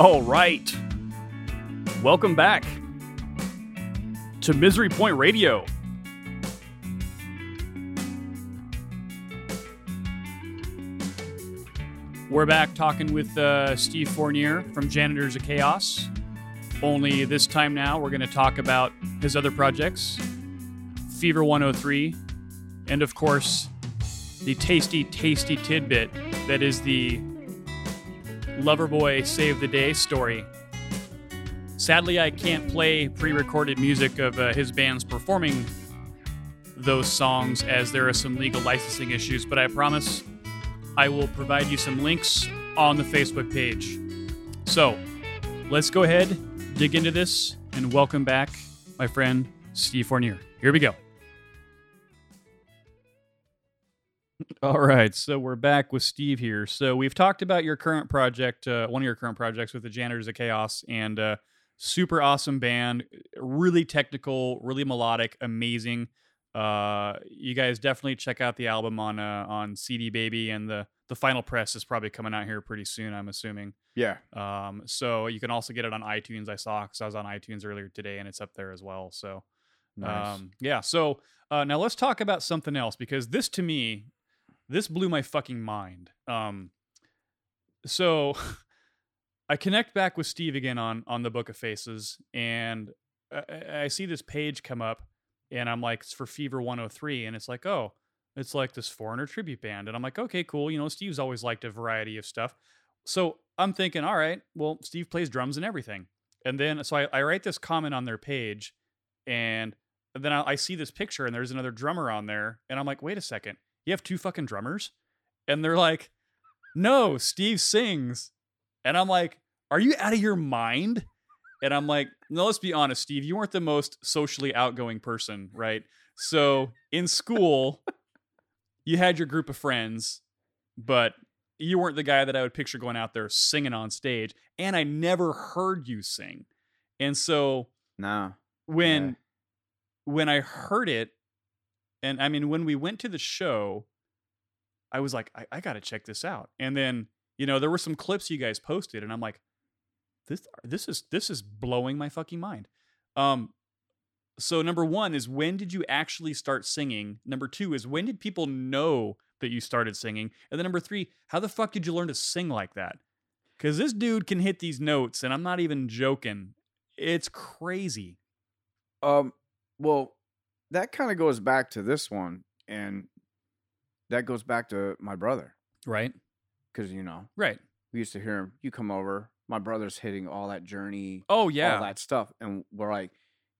All right. Welcome back to Misery Point Radio. We're back talking with uh, Steve Fournier from Janitors of Chaos. Only this time now, we're going to talk about his other projects Fever 103, and of course, the tasty, tasty tidbit that is the Loverboy Save the Day story. Sadly, I can't play pre recorded music of uh, his bands performing those songs as there are some legal licensing issues, but I promise I will provide you some links on the Facebook page. So let's go ahead, dig into this, and welcome back my friend Steve Fournier. Here we go. All right, so we're back with Steve here. So we've talked about your current project, uh, one of your current projects with the Janitors of Chaos, and uh, super awesome band, really technical, really melodic, amazing. Uh, you guys definitely check out the album on uh, on CD Baby, and the the final press is probably coming out here pretty soon. I'm assuming. Yeah. Um, so you can also get it on iTunes. I saw because I was on iTunes earlier today, and it's up there as well. So, Nice. um, yeah. So uh, now let's talk about something else because this to me, this blew my fucking mind. Um, so I connect back with Steve again on on the Book of Faces, and I, I- see this page come up, and I'm like, it's for Fever 103, and it's like, oh, it's like this foreigner tribute band, and I'm like, okay, cool. You know, Steve's always liked a variety of stuff, so I'm thinking, all right, well, Steve plays drums and everything, and then so I, I write this comment on their page, and then I, I see this picture, and there's another drummer on there, and I'm like, wait a second, you have two fucking drummers, and they're like, no, Steve sings. And I'm like, are you out of your mind? And I'm like, no, let's be honest, Steve, you weren't the most socially outgoing person, right? So in school, you had your group of friends, but you weren't the guy that I would picture going out there singing on stage. And I never heard you sing. And so no. when when I heard it, and I mean when we went to the show, I was like, I, I gotta check this out. And then, you know, there were some clips you guys posted, and I'm like, this this is this is blowing my fucking mind. Um so number one is when did you actually start singing? Number two is when did people know that you started singing? And then number three, how the fuck did you learn to sing like that? Cause this dude can hit these notes, and I'm not even joking. It's crazy. Um. Well, that kind of goes back to this one, and that goes back to my brother, Right? because you know Right. we used to hear him. You come over. My brother's hitting all that journey, Oh yeah. all that stuff, and we're like,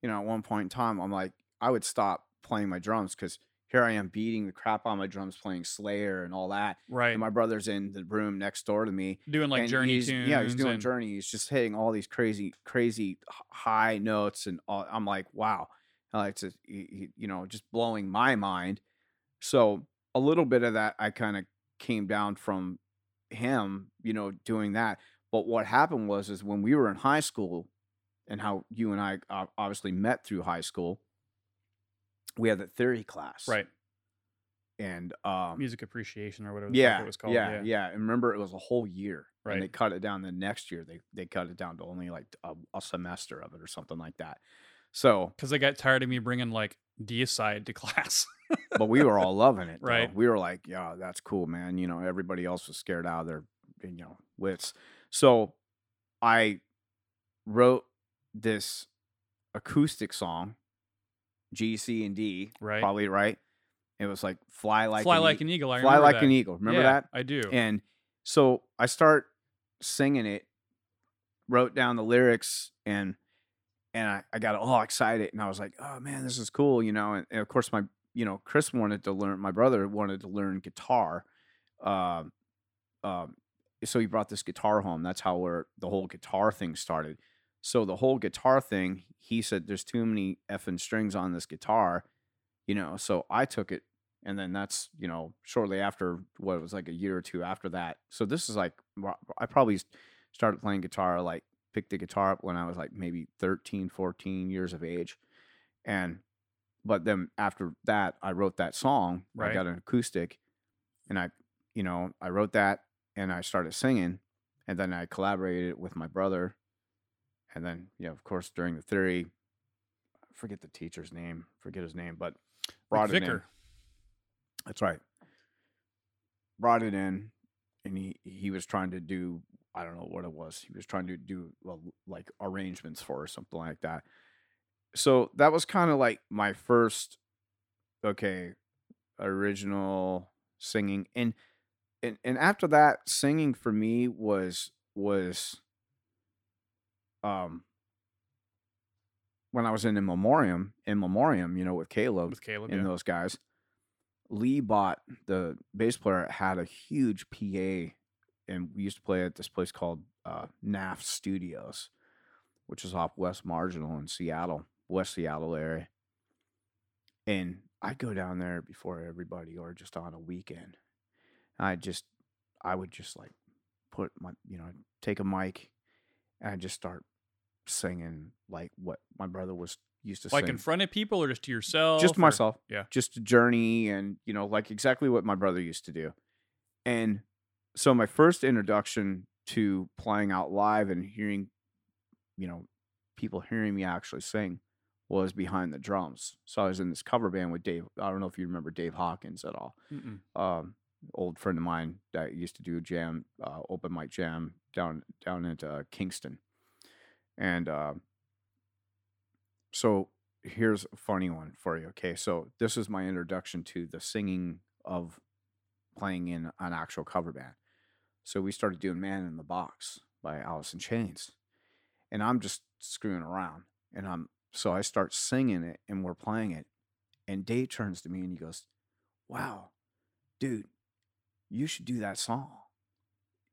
you know, at one point in time, I'm like, I would stop playing my drums because here I am beating the crap on my drums, playing Slayer and all that, right. and my brother's in the room next door to me, Doing like journey tunes. Yeah, he's doing and- Journey. He's just hitting all these crazy, crazy high notes, and all, I'm like, wow, I like to, you know, just blowing my mind. So a little bit of that I kind of came down from him, you know, doing that. But what happened was, is when we were in high school, and how you and I uh, obviously met through high school, we had the theory class, Right. And um, Music appreciation or whatever yeah, it was called. Yeah, yeah, And remember, it was a whole year, Right. And they cut it down. The next year, they they cut it down to only like a, a semester of it or something like that. So, Because they got tired of me bringing like deicide to class. but we were all loving it, though. Right. We were like, yeah, that's cool, man. You know, everybody else was scared out of their, eh, you know, wits. So, I wrote this acoustic song, G, C, and D, Right. Probably right. It was like fly like Fly an like E- an eagle. I fly like that. an eagle. Remember Yeah, that? I do. And so I start singing it, wrote down the lyrics, and and I, I got all excited, and I was like, "Oh man, this is cool," you know. And, and of course, my you know Chris wanted to learn. My brother wanted to learn guitar, um, um, so he brought this guitar home. That's how where the whole guitar thing started. So the whole guitar thing, he said, "There's too many effing strings on this guitar," you know. So I took it and then that's you know shortly after what it was like a year or two after that so this is like i probably started playing guitar like picked the guitar up when i was like maybe 13 14 years of age and but then after that i wrote that song i got an acoustic and i you know i wrote that and i started singing and then I collaborated with my brother, and then you know, of course, during the theory, I forget the teacher's name, forget his name, but brought it in. That's right. Brought it in, and he he was trying to do I don't know what it was. He was trying to do well, like arrangements for or something like that. So that was kind of like my first okay original singing and and and after that singing for me was was um when I was in in memoriam in memoriam you know with Caleb with Caleb. and yeah. those guys. Lee bought the bass player had a huge PA, and we used to play at this place called uh, NAF Studios, which is off West Marginal in Seattle, West Seattle area. And I'd go down there before everybody, or just on a weekend. I just, I would just like put my, you know, take a mic, and I'd just start singing like what my brother was used to like sing in front of people or just to yourself? just or- myself yeah. just a journey and you know like exactly what my brother used to do and so my first introduction to playing out live and hearing you know people hearing me actually sing was behind the drums. So i was in this cover band with dave i don't know if you remember dave hawkins at all. Um old friend of mine that used to do a jam uh, open mic jam down down into kingston. And uh, so here's a funny one for you okay? So this is my introduction to the singing of playing in an actual cover band so we started doing man in the box by alice in chains and i'm just screwing around and i'm so i start singing it and we're playing it and dave turns to me and he goes wow dude you should do that song.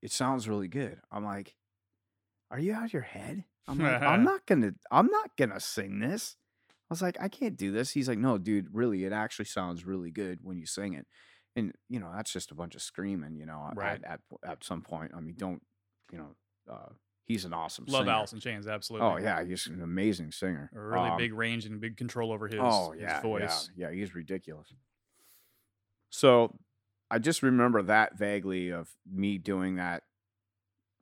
It sounds really good. I'm like are you out of your head? I'm like i'm not gonna i'm not gonna sing this. I was like i can't do this. He's like no dude really it actually sounds really good when you sing it and you know that's just a bunch of screaming you know Right. at, at at some point i mean don't you know uh he's an awesome Love singer. Alice in Chains, absolutely. oh yeah he's an amazing singer A really Um, big range and big control over his, oh his yeah, voice. Yeah, yeah, he's ridiculous. So I just remember that vaguely of me doing that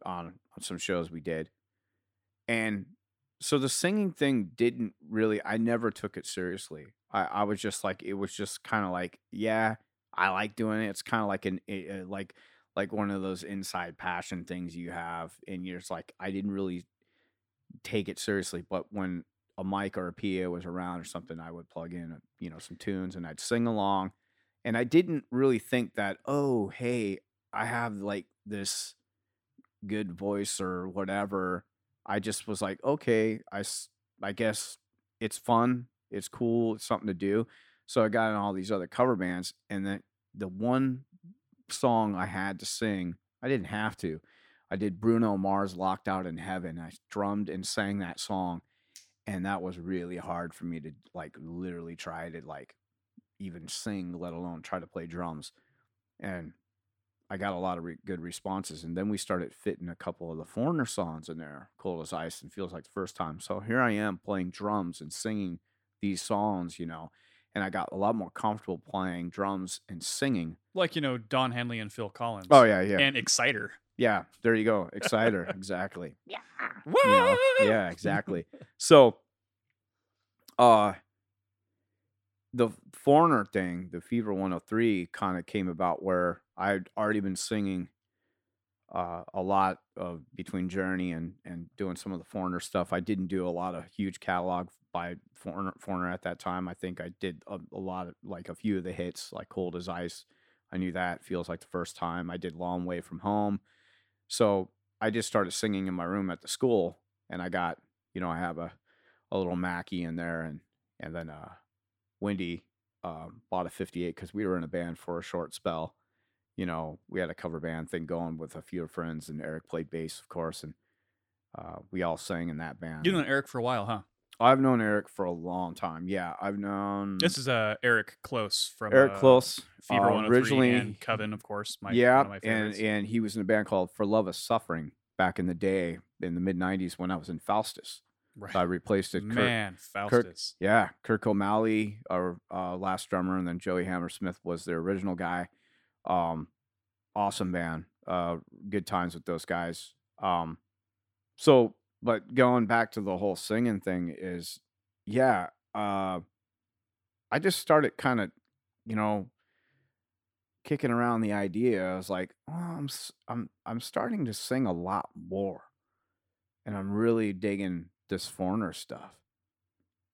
on, on some shows we did. And so the singing thing didn't really I never took it seriously. I, I was just like it was just kind of like, yeah, I like doing it. It's kind of like an eh, like like one of those inside passion things you have and you're just like I didn't really take it seriously, but when a mic or a PA was around or something, I would plug in, uh, you know, some tunes and I'd sing along. And I didn't really think that, oh, hey, I have like this good voice or whatever. I just was like, okay, I I guess it's fun. It's cool. It's something to do. So I got in all these other cover bands. And then the one song I had to sing, I didn't have to. I did Bruno Mars Locked Out in Heaven. I drummed and sang that song and that was really hard for me to like literally try to like even sing let alone try to play drums and i got a lot of re- good responses and then we started fitting a couple of the foreigner songs in there cold as ice and feels like the first time so here i am playing drums and singing these songs you know and i got a lot more comfortable playing drums and singing Like, you know, Don Henley and Phil Collins. oh yeah yeah And Exciter. yeah there you go exciter exactly Yeah. you know? yeah exactly so uh the foreigner thing the fever 103 kind of came about where i'd already been singing uh, a lot of between journey and and doing some of the foreigner stuff. I didn't do a lot of huge catalog by foreigner foreigner at that time. I think i did a, a lot of like a few of the hits like cold as ice. I knew that feels like the first time. I did long way from home. So i just started singing in my room at the school and i got you know i have a a little Mackie in there, and and then uh, Wendy um, bought a 58 because we were in a band for a short spell. You know, we had a cover band thing going with a few friends, and Eric played bass, of course, and uh, we all sang in that band. You known Eric for a while, huh? I've known Eric for a long time. Yeah, I've known This is uh, Eric Close from Eric uh, Close. Fever uh, 103 originally, and Coven, of course. My, yeah, one of my and and he was in a band called For Love of Suffering back in the day, in the mid '90s when I was in Faustus. right. So I replaced it. Man, Faustus. Yeah, Kirk O'Malley, our uh, last drummer, and then Joey Hammersmith was the original guy. Um, awesome band. Uh, good times with those guys. Um, so, but going back to the whole singing thing is, yeah, uh, I just started kind of, you know, kicking around the idea. I was like, oh, I'm, I'm, I'm starting to sing a lot more, and I'm really digging this foreigner stuff.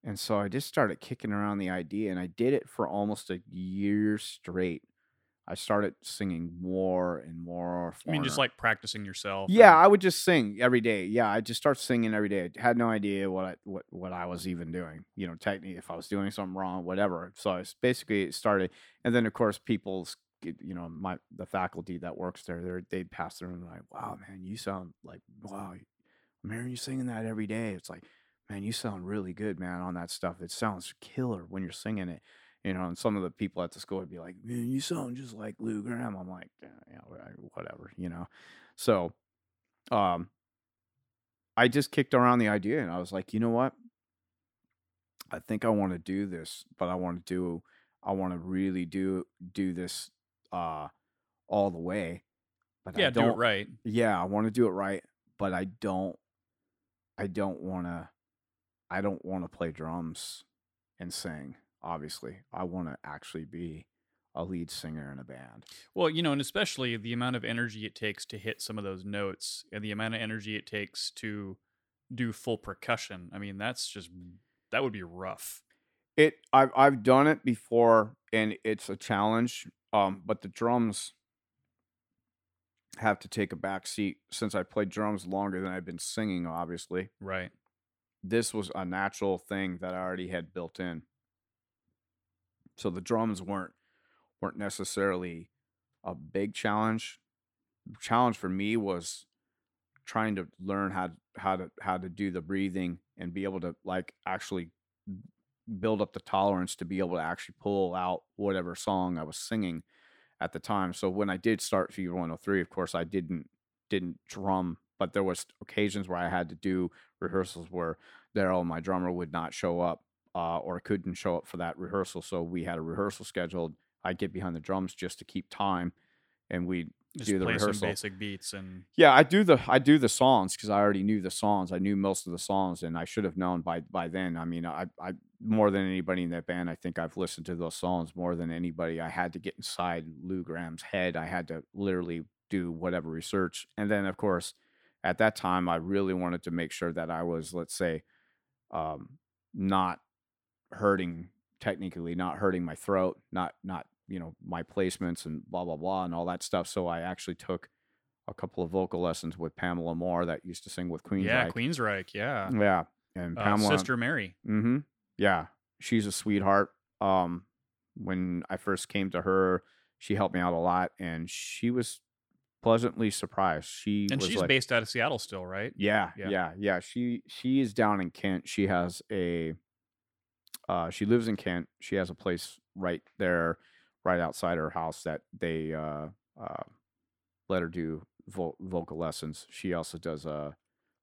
And so I just started kicking around the idea, and I did it for almost a year straight. I started singing more and more. I mean, just like practicing yourself. Yeah, and- I would just sing every day. Yeah, I just start singing every day. I had no idea what I, what what I was even doing. You know, technically, if I was doing something wrong, whatever. So it's basically it started, and then of course people's, you know, my the faculty that works there, they they'd pass through and like, wow, man, you sound like wow, I'm hearing you singing that every day. It's like, man, you sound really good, man, on that stuff. It sounds killer when you're singing it. You know, and some of the people at the school would be like, "Man, you sound just like Lou Gramm." I'm like, "Yeah, yeah, whatever," you know. So, um, I just kicked around the idea, and I was like, you know what? I think I want to do this, but I want to do, I want to really do do this, uh, all the way. But I yeah, do don't, it right. yeah, I want to do it right, but I don't I don't want to I don't want to play drums and sing, obviously. I want to actually be a lead singer in a band. Well, you know, and especially the amount of energy it takes to hit some of those notes and the amount of energy it takes to do full percussion. I mean, that's just that would be rough. It I've I've done it before and it's a challenge. Um but the drums have to take a back seat since I played drums longer than I've been singing obviously. Right. this was a natural thing that I already had built in. So the drums weren't weren't necessarily a big challenge. The challenge for me was trying to learn how how to how to do the breathing and be able to like actually build up the tolerance to be able to actually pull out whatever song I was singing at the time. So when I did start Fever 103, of course I didn't didn't drum, but there was occasions where I had to do rehearsals where Daryl, oh, my drummer, would not show up uh, or couldn't show up for that rehearsal. So we had a rehearsal scheduled. I'd get behind the drums just to keep time, and we'd Just do the rehearsal. basic beats and Yeah, I do the I do the songs because I already knew the songs. I knew most of the songs, and I should have known by by then. I mean, I I more than anybody in that band, I think I've listened to those songs more than anybody. I had to get inside Lou Gramm's head. I had to literally do whatever research, and then of course, at that time, I really wanted to make sure that I was, let's say, um, not hurting technically, not hurting my throat, not not you know my placements and blah blah blah and all that stuff. So I actually took a couple of vocal lessons with Pamela Moore that used to sing with Queensryche. yeah, Queensryche, yeah. Yeah, and Uh, Pamela, Sister Mary. Mm-hmm. Yeah, she's a sweetheart. Um, when I first came to her, she helped me out a lot, and she was pleasantly surprised. She And she's like, based out of Seattle still, right? yeah, Yeah. yeah, yeah, She she is down in Kent. She has a uh she lives in Kent. She has a place right there, right outside her house that they uh uh let her do vo- vocal lessons. She also does uh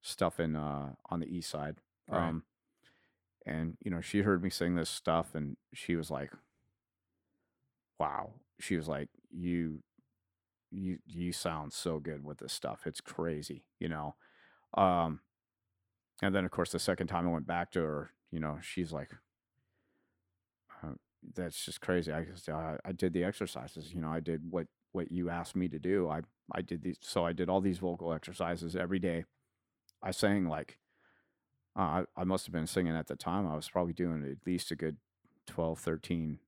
stuff in uh on the east side. Right. Um and you know, she heard me sing this stuff and she was like wow. She was like you you you sound so good with this stuff. It's crazy, you know. Um and then of course the second time I went back to her, you know, she's like that's just crazy. I, just- I I did the exercises, you know, I did what what you asked me to do. I I did these so I did all these vocal exercises every day. I sang like uh, I I must have been singing at the time. I was probably doing at least a good 12 13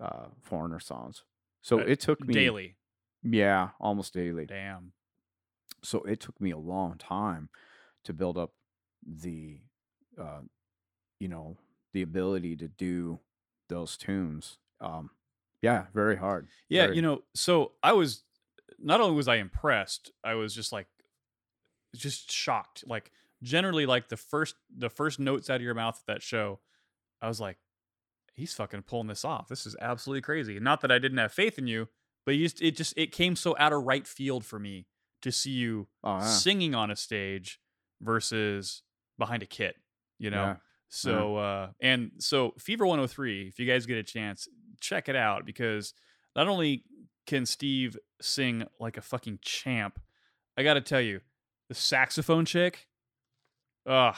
uh foreigner songs. So it took me Daily. yeah, almost daily. Damn. So it took me a long time to build up the, uh, you know, the ability to do those tunes. Um, yeah, very hard. Yeah, Very- you know, so I was not only was I impressed, I was just like just shocked. Like generally like the first the first notes out of your mouth at that show, I was like he's fucking pulling this off. This is absolutely crazy. Not that I didn't have faith in you, but you just, it just it came so out of right field for me to see you Oh, yeah. singing on a stage versus behind a kit, you know. Yeah. So uh and so Fever 103, if you guys get a chance, check it out because not only can Steve sing like a fucking champ, I got to tell you, the saxophone chick, ugh,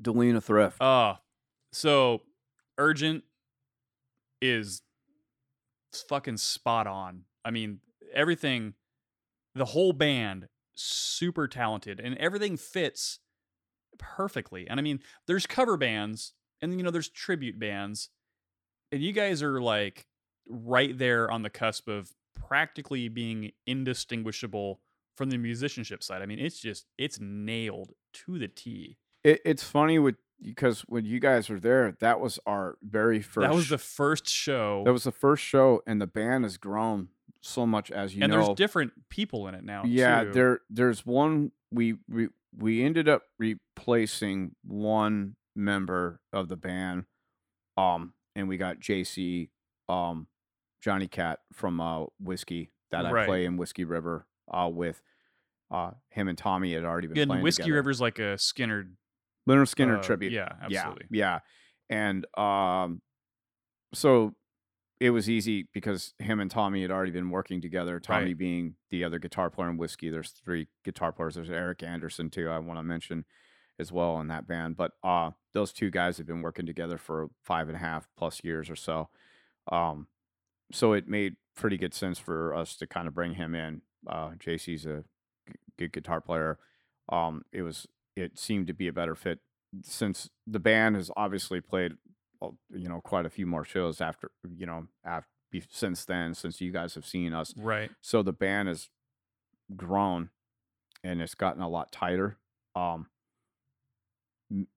Delina Thrift. uh, so urgent is fucking spot on. I mean, everything, the whole band, super talented, and everything fits perfectly. And I mean, there's cover bands, and you know, there's tribute bands, and you guys are like right there on the cusp of practically being indistinguishable from the musicianship side. I mean, it's just it's nailed to the T. It, it's funny with because when you guys were there, that was our very first. That was the first show. that was the first show, and the band has grown so much as you and know. there's different people in it now. yeah, too. there there's one we we we ended up replacing one member of the band, um, and we got JC, um, Johnny Cat from uh Whiskey that I Right. play in Whiskey River, uh, with. Uh, him and Tommy had already been and playing Whiskey together. River's like a Skynyrd Lynyrd Skynyrd uh, tribute. Yeah, absolutely. Yeah, yeah. And um so it was easy because him and Tommy had already been working together. Tommy Right. being the other guitar player in Whiskey. There's three guitar players. There's Eric Anderson too. I want to mention as well in that band. But uh those two guys have been working together for five and a half plus years or so. Um so it made pretty good sense for us to kind of bring him in. Uh JC's a g- good guitar player. Um it was it seemed to be a better fit since the band has obviously played you know quite a few more shows after you know after since then since you guys have seen us Right. so the band has grown and it's gotten a lot tighter um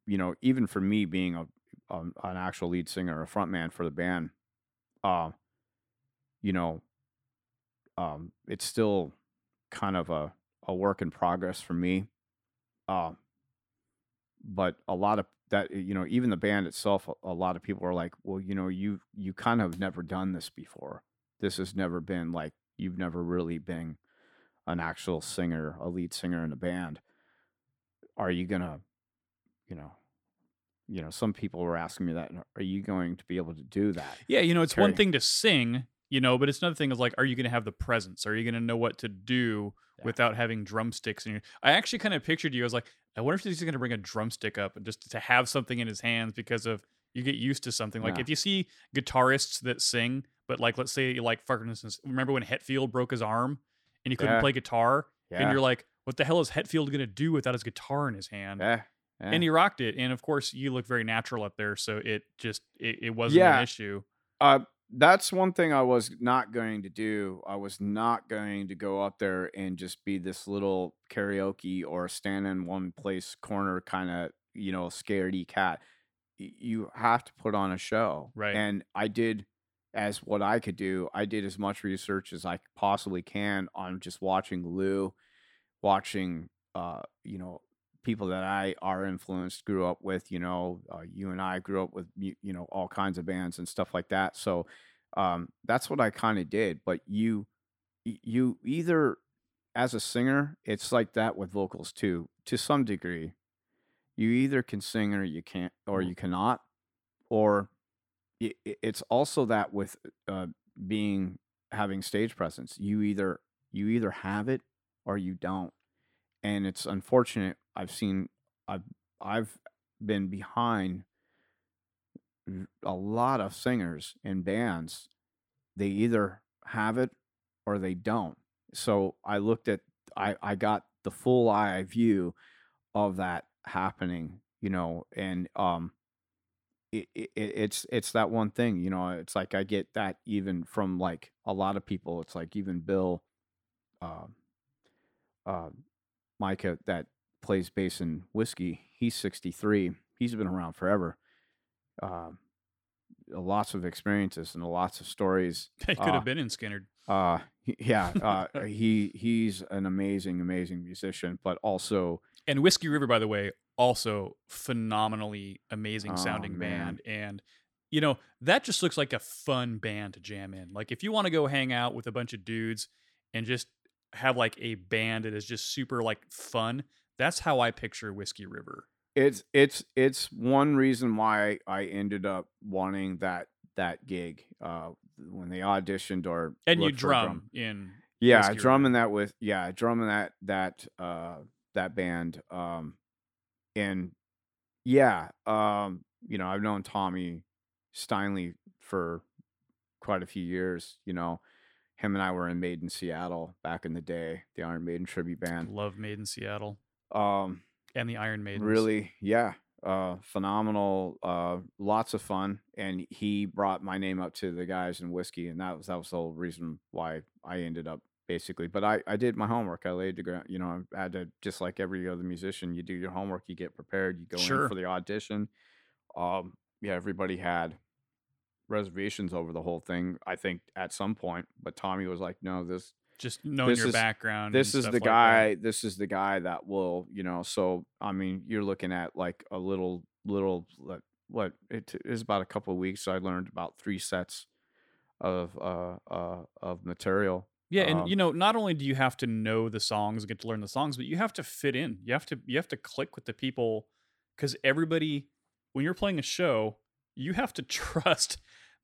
you know even for me being a, um an actual lead singer a front man for the band uh, you know um it's still kind of a, a work in progress for me um but a lot of that eh, you know even the band itself a, a lot of people are like well you know you you kind of never done this before this has never been like you've never really been an actual singer a lead singer in a band are you gonna you know you know some people were asking me that are you going to be able to do that Yeah, you know, it's one thing to sing, you know, but it's another thing is like, are you going to have the presence? Are you going to know what to do Yeah. without having drumsticks in your? I actually kind of pictured you. I was like, I wonder if he's going to bring a drumstick up just to have something in his hands because of you get used to something. Like Yeah. if you see guitarists that sing, but like let's say like for instance, remember when Hetfield broke his arm and he couldn't Yeah. play guitar, and you're like, what the hell is Hetfield going to do without his guitar in his hand? yeah, yeah. And he rocked it, and of course, you look very natural up there, so it just it, it wasn't Yeah. an issue. Uh, that's one thing I was not going to do. I was not going to go up there and just be this little karaoke or stand in one place corner kind of, you know, scaredy cat. You have to put on a show. Right. And I did as what I could do. I did as much research as I possibly can on just watching Lou, watching, uh, you know, people that I are influenced, grew up with, you know, uh, you and I grew up with, you know, all kinds of bands and stuff like that. So um, that's what I kind of did. But you, you either as a singer, it's like that with vocals too, to some degree. You either can sing or you can't, or you cannot, or it's also that with uh, being having stage presence. You either you either have it or you don't, and it's unfortunate. I've seen I've I've been behind a lot of singers and bands. They either have it or they don't. So I looked at I I got the full eye view of that happening, you know, and um it, it, it's it's that one thing, you know. It's like I get that even from like a lot of people. It's like even Bill, uh, uh, Micah that plays bass in whiskey. He's sixty three. He's been around forever. Um, lots of experiences and lots of stories. They could Uh, have been in Skynyrd. Uh, yeah. Uh, he he's an amazing, amazing musician, but also And Whiskey River, by the way, also phenomenally amazing Oh, sounding man. band. And you know, that just looks like a fun band to jam in. Like if you want to go hang out with a bunch of dudes and just have like a band that is just super like fun, that's how I picture Whiskey River. it's it's it's one reason why I ended up wanting that that gig uh when they auditioned or And you a drum, in Yeah, Whiskey River. drumming that with yeah, drumming that that uh that band. Um and yeah, um, you know, I've known Tommy Steinley for quite a few years, you know. Him and I were in Maiden Seattle back in the day, the Iron Maiden tribute band. Love Maiden Seattle Um and the Iron Maiden. really yeah uh phenomenal uh lots of fun and he brought my name up to the guys in whiskey and that was that was the whole reason why i ended up basically but i i did my homework i laid the ground you know i had to just like every other musician you do your homework you get prepared you go Sure. in for the audition um yeah everybody had reservations over the whole thing i think at some point but tommy was like no this Just knowing This your is- background. this is the like that. guy this is the guy that will you know so i mean you're looking at like a little little like, what it is about a couple of weeks i learned about three sets of uh uh of material Yeah, and Um, you know, not only do you have to know the songs get to learn the songs, but you have to fit in. You have to you have to click with the people because everybody, when you're playing a show, you have to trust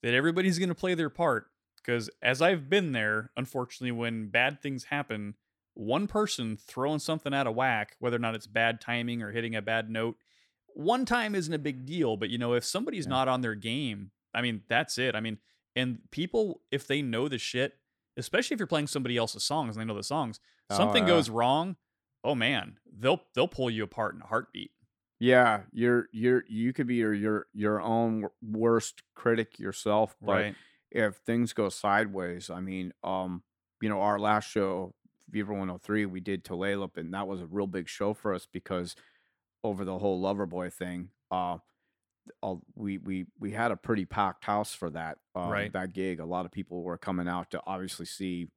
that everybody's going to play their part. Because as I've been there, unfortunately, when bad things happen, one person throwing something out of whack, whether or not it's bad timing or hitting a bad note, one time isn't a big deal. But you know, if somebody's Yeah. not on their game, I mean, that's it. I mean, and people, if they know the shit, especially if you're playing somebody else's songs and they know the songs, Oh, something goes wrong. Oh man, they'll they'll pull you apart in a heartbeat. Yeah you're you're you could be your your your own worst critic yourself but right. if things go sideways, I mean, um, you know, our last show, Fever 103, we did Tulalip, and that was a real big show for us because over the whole Loverboy thing, uh, all, we we we had a pretty packed house for that um, Right. that gig. A lot of people were coming out to obviously see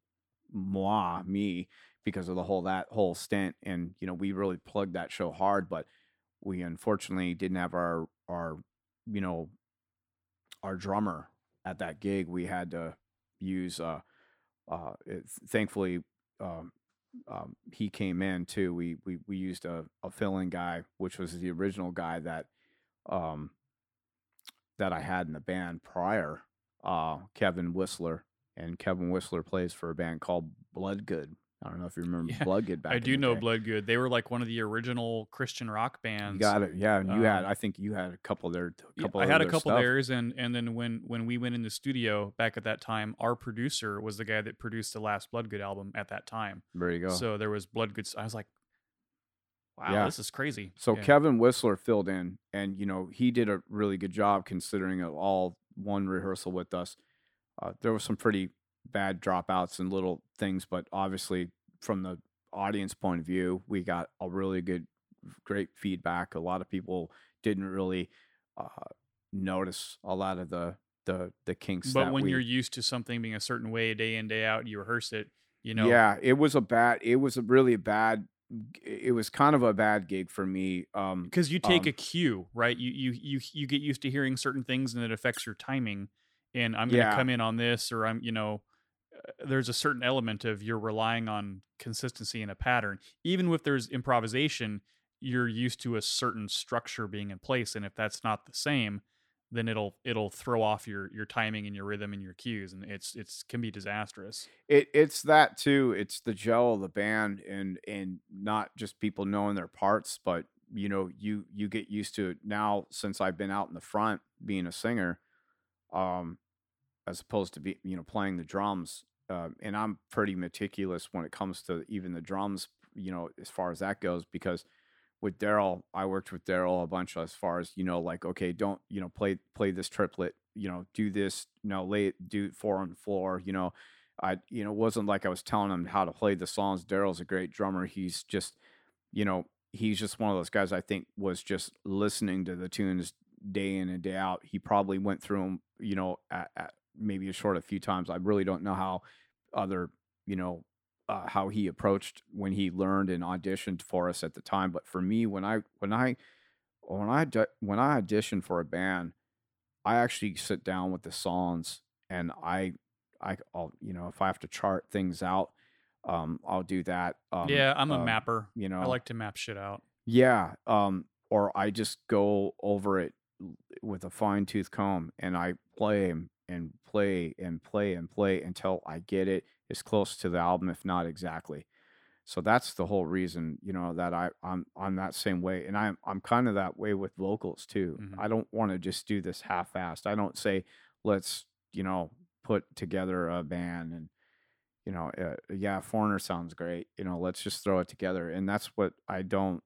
moi me because of the whole that whole stint, and you know we really plugged that show hard, but we unfortunately didn't have our our you know our drummer at that gig. We had to use uh uh it, thankfully um um, he came in too. We we we used a, a fill-in guy, which was the original guy that um that I had in the band prior, uh, Kevin Whistler, and Kevin Whistler plays for a band called Bloodgood. I don't know if you remember Yeah, Bloodgood back. I do know day. Bloodgood. They were like one of the original Christian rock bands. You got it, yeah. And you had, Um, I think you had a couple there. A Yeah, couple I had a couple stuff. theirs, and and then when when we went in the studio back at that time, our producer was the guy that produced the last Bloodgood album at that time. There you go. So, So there was Bloodgood. I was like, wow, Yeah. this is crazy. so Yeah. Kevin Whistler filled in, and you know he did a really good job considering it all one rehearsal with us. Uh, there was some pretty bad dropouts and little things, but obviously from the audience point of view, we got a really good, great feedback. A lot of people didn't really uh, notice a lot of the the the kinks. But when we, you're used to something being a certain way day in day out, you rehearse it. You know, yeah, it was a bad. It was a really bad. It was kind of a bad gig for me. Um, because you take Um, a cue, right? You you you you get used to hearing certain things, and it affects your timing. And I'm going to Yeah. come in on this, or I'm, you know, there's a certain element of you're relying on consistency and a pattern. Even if there's improvisation, you're used to a certain structure being in place, and if that's not the same, then it'll it'll throw off your your timing and your rhythm and your cues, and it's it's can be disastrous. It it's that too. It's the gel of the band and and not just people knowing their parts, but you know, you you get used to it now since I've been out in the front being a singer, um, as opposed to be you know playing the drums. Uh, and I'm pretty meticulous when it comes to even the drums, you know, as far as that goes, because with Daryl, I worked with Daryl a bunch as far as you know, like okay, don't you know play play this triplet, you know, do this, you know, lay it, do four on the floor, you know, I you know wasn't like I was telling him how to play the songs. Daryl's a great drummer. He's just you know he's just one of those guys. I think was just listening to the tunes day in and day out. He probably went through them, you know, at, at maybe a short a few times. I really don't know how other you know uh, how he approached when he learned and auditioned for us at the time. But for me, when I when I when I when I audition for a band, I actually sit down with the songs and I I I'll you know if I have to chart things out, um, I'll do that. Um, yeah, I'm a um, mapper. You know, I like to map shit out. yeah, um, or I just go over it with a fine tooth comb and I play and, and play and play and play until I get it as close to the album, if not exactly. So that's the whole reason, you know, that I I'm I'm that same way, and I'm I'm kind of that way with vocals too. Mhm. I don't want to just do this half-assed. I don't say let's you know put together a band and you know uh, yeah, Foreigner sounds great. You know, let's just throw it together, and that's what I don't.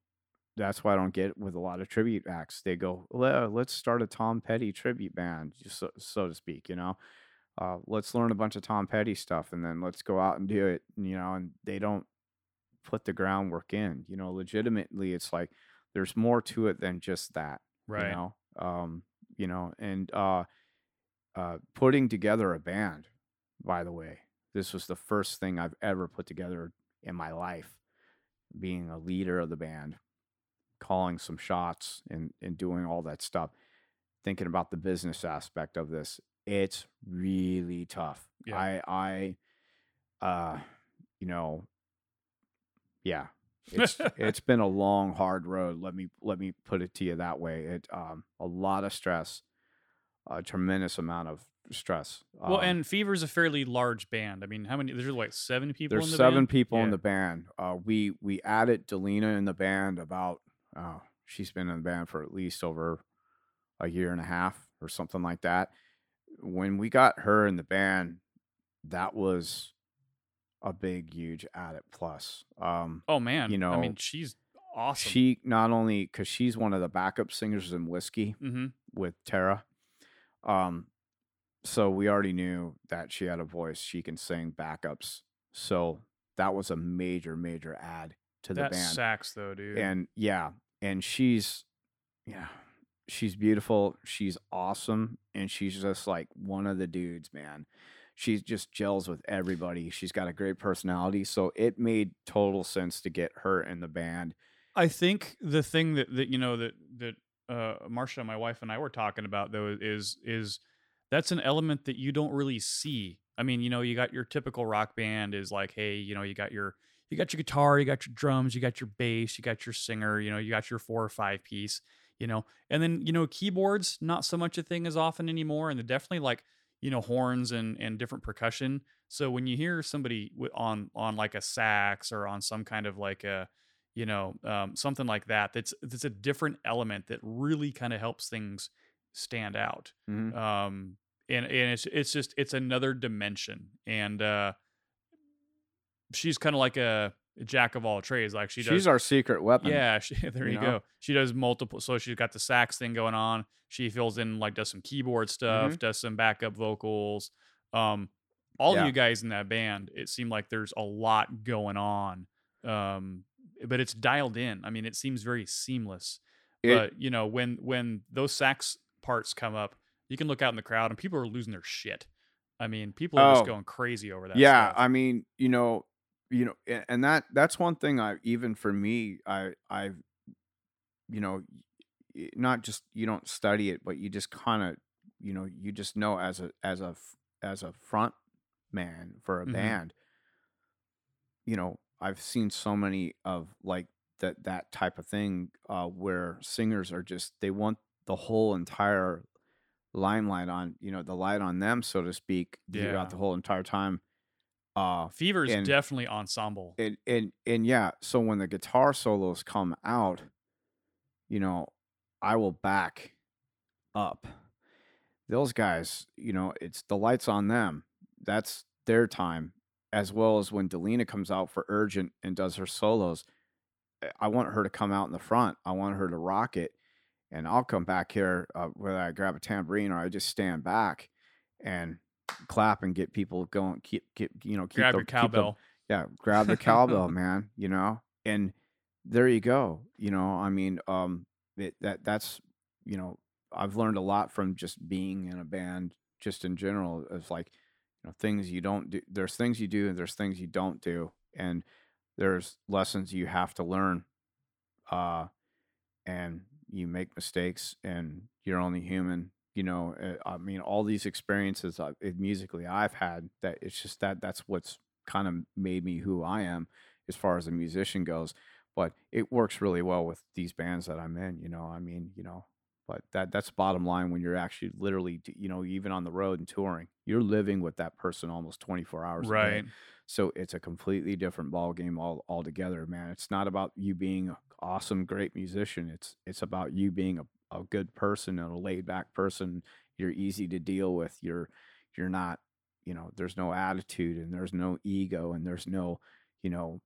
That's why I don't get with a lot of tribute acts. They go, let's start a Tom Petty tribute band, so, so to speak. You know, uh, let's learn a bunch of Tom Petty stuff, and then let's go out and do it. You know, and they don't put the groundwork in. You know, legitimately, it's like there's more to it than just that. Right. You know, um, you know, and uh, uh, putting together a band. By the way, this was the first thing I've ever put together in my life. Being a leader of the band, calling some shots, and and doing all that stuff. Thinking about the business aspect of this, it's really tough. Yeah. I I uh you know yeah it's it's been a long hard road let me let me put it to you that way it um a lot of stress a tremendous amount of stress well, Um, and Fever's a fairly large band. I mean, how many? There's like seven people. there's in the seven band? people in the band uh we we added delina in the band about oh she's been in the band for at least over a year and a half or something like that when we got her in the band that was a big huge added plus um Oh man, you know, I mean, she's awesome. She not only because she's one of the backup singers in Whiskey hmm with Tara, um, so we already knew that she had a voice. She can sing backups, so that was a major, major add to the that band. sax though, dude. And yeah, and she's, yeah, she's beautiful. She's awesome, and she's just like one of the dudes, man. She just gels with everybody. She's got a great personality, so it made total sense to get her in the band. I think the thing that that you know that that uh Marsha, my wife, and I were talking about though is is that's an element that you don't really see. I mean, you know, you got your typical rock band is like, hey, you know, you got your you got your guitar, you got your drums, you got your bass, you got your singer, you know, you got your four or five piece, you know, and then you know, keyboards not so much a thing as often anymore, and they're definitely like you know horns and and different percussion. So when you hear somebody on on like a sax or on some kind of like a you know um, something like that that's that's a different element that really kind of helps things stand out Mhm. um and and it's it's just it's another dimension and uh she's kind of like a jack of all trades like she does She's our secret weapon. yeah she, there you you, know? go she does multiple so she's got the sax thing going on she fills in like does some keyboard stuff Mhm. does some backup vocals um all Yeah. of you guys in that band it seemed like there's a lot going on um but it's dialed in i mean it seems very seamless It- but you know when when those sax parts come up you can look out in the crowd and people are losing their shit i mean people are just Oh. going crazy over that yeah stuff. i mean you know you know and that that's one thing i even for me i i've you know not just you don't study it but you just kind of you know you just know as a as a as a front man for a Mhm. band you know i've seen so many of like that that type of thing uh where singers are just they want the whole entire limelight on you know the light on them so to speak Yeah. throughout the whole entire time uh fever's and- definitely ensemble. and and and yeah so when the guitar solos come out you know i will back up. Those guys you know it's the lights on them. That's their time as well as when delina comes out for urgent and does her solos I- i want her to come out in the front. I want her to rock it and i'll come back here uh, whether i grab a tambourine or i just stand back and clap and get people going keep keep you know keep grab the, your keep the- cowbell. yeah grab the cowbell man you know and there you go you know i mean um it, that that's you know i've learned a lot from just being in a band just in general it's like you know things you don't do there's things you do and there's things you don't do and there's lessons you have to learn uh and you make mistakes and you're only human you know uh, i mean all these experiences uh, it- musically i've had that it's just that that's what's kind of made me who i am as far as a musician goes but it works really well with these bands that i'm in you know i mean you know but that that's bottom line when you're actually literally you know even on the road and touring you're living with that person almost 24 hours a day. Right. so it's a completely different ball game all altogether man it's not about you being an awesome great musician it's it's about you being a, a good person and a laid back person you're easy to deal with you're you're not you know there's no attitude and there's no ego and there's no you know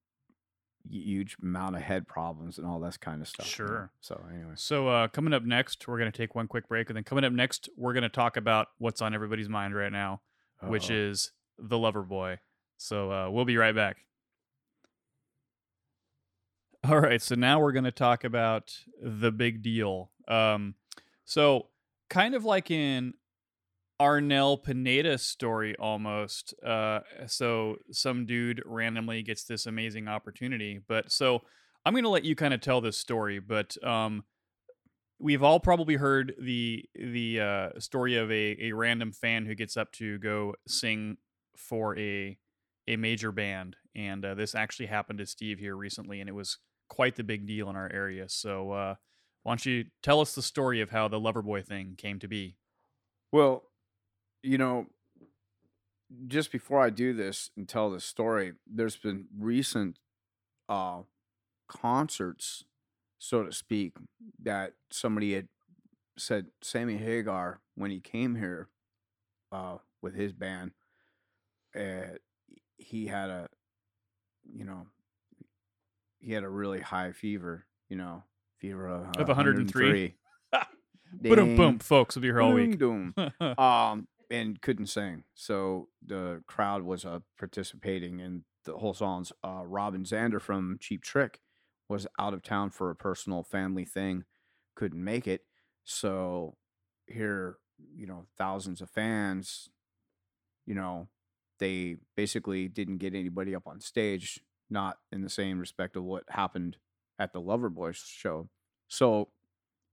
huge amount of head problems and all this kind of stuff? Sure. so anyway. So uh, coming up next, we're gonna take one quick break, and then coming up next, we're gonna talk about what's on everybody's mind right now, which Uh-oh. is the Loverboy. So uh, we'll be right back. All right, so now we're gonna talk about the big deal. Um, so kind of like in Arnel Pineda's story almost. Uh, so some dude randomly gets this amazing opportunity. But so I'm going to let you kind of tell this story. But um, we've all probably heard the the uh, story of a, a random fan who gets up to go sing for a a major band, and uh, this actually happened to Steve here recently, and it was quite the big deal in our area. So uh, why don't you tell us the story of how the Loverboy thing came to be? Well, you know, just before I do this and tell this story, there's been recent uh concerts, so to speak, that somebody had said Sammy Hagar when he came here uh with his band, uh, he had a you know he had a really high fever, you know, fever of, uh, Of 103. 103. Boom, boom, folks will be here all week. Doom um and couldn't sing. So the crowd was uh participating in the whole songs. Uh robin zander from cheap trick was out of town for a personal family thing. Couldn't make it. So here you know thousands of fans you know they basically didn't get anybody up on stage not in the same respect of what happened at the loverboy show. So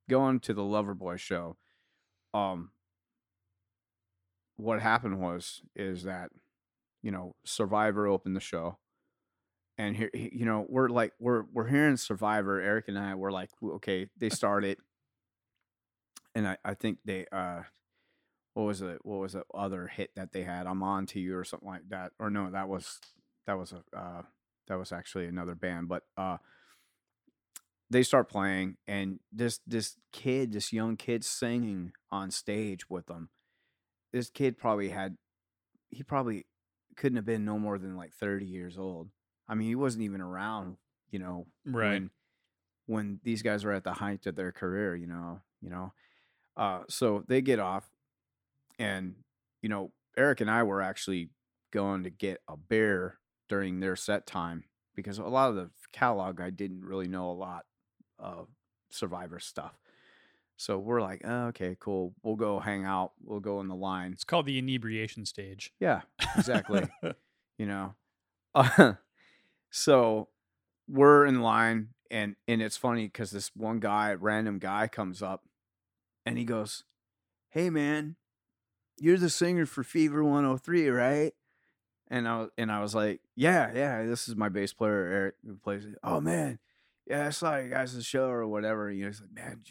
going to the loverboy show um what happened was is that you know survivor opened the show and here you know we're like we're we're hearing survivor eric and i were like okay they started and i i think they uh what was it what was the other hit that they had i'm on to you or something like that or no that was that was a uh that was actually another band but uh they start playing and this this kid this young kid singing on stage with them this kid probably had he probably couldn't have been no more than like 30 years old i mean he wasn't even around you know Right. when when these guys were at the height of their career you know you know uh so they get off and you know eric and i were actually going to get a beer during their set time because a lot of the catalog i didn't really know a lot of survivor stuff. So we're like oh, okay cool. We'll go hang out. We'll go in the line. It's called the inebriation stage. yeah exactly. You know? Uh, so we're in line and and it's funny because this one guy random guy comes up and he goes hey man you're the singer for fever 103 right? And i was and i was like yeah yeah this is my bass player eric who plays it. Oh man yeah i saw you guys at the show or whatever you know he's like man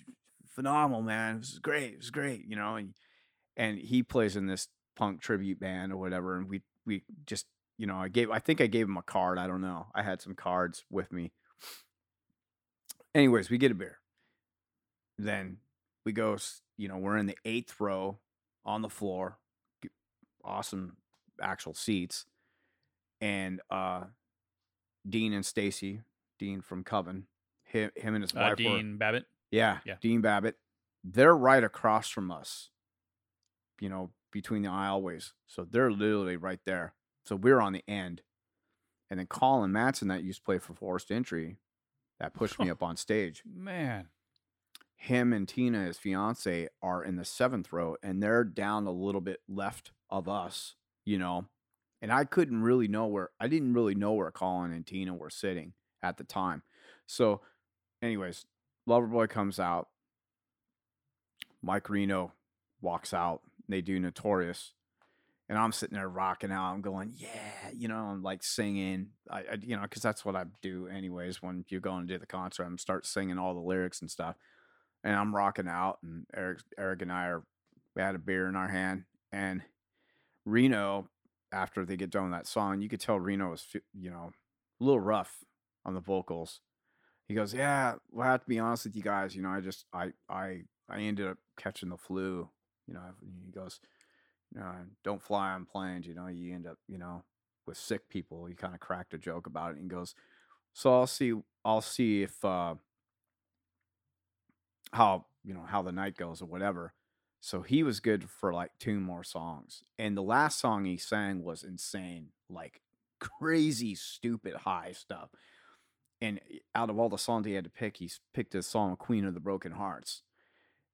phenomenal man this is great it was great you know and and he plays in this punk tribute band or whatever and we we just you know i gave i think i gave him a card i don't know i had some cards with me. Anyways we get a beer. Then we go you know we're in the eighth row on the floor awesome actual seats and uh dean and stacy dean from coven him, him and his Uh, wife were Dean Babbitt. yeah, Yeah. Dean Babbitt. They're right across from us, you know, between the aisleways. So they're literally right there. So we're on the end. And then Colin Matson, that used to play for Forest Entry, that pushed me up on stage. Man. Him and Tina, his fiance, are in the seventh row and they're down a little bit left of us, you know. And I couldn't really know where, I didn't really know where Colin and Tina were sitting at the time. So, anyways, Loverboy comes out. Mike Reno walks out. They do Notorious. And I'm sitting there rocking out. I'm going, yeah, you know, I'm like singing, I, I you know, because that's what I do anyways. When you're going to do the concert, I'm start singing all the lyrics and stuff. and I'm rocking out, and Eric, Eric and I are we had a beer in our hand, and Reno, after they get done with that song, you could tell Reno was, you know, a little rough on the vocals. He goes, "Yeah, well, I have to be honest with you guys. You know, I just, I, I, I ended up catching the flu. You know, he goes, you know, don't fly on planes. You know, you end up, you know, with sick people. He kind of cracked a joke about it and goes, so I'll see, I'll see if, uh, how, you know, how the night goes or whatever. So he was good for like two more songs. And the last song he sang was insane, like crazy, stupid high stuff. And eh, out of all the songs he had to pick, he picked his song Queen of the Broken Hearts.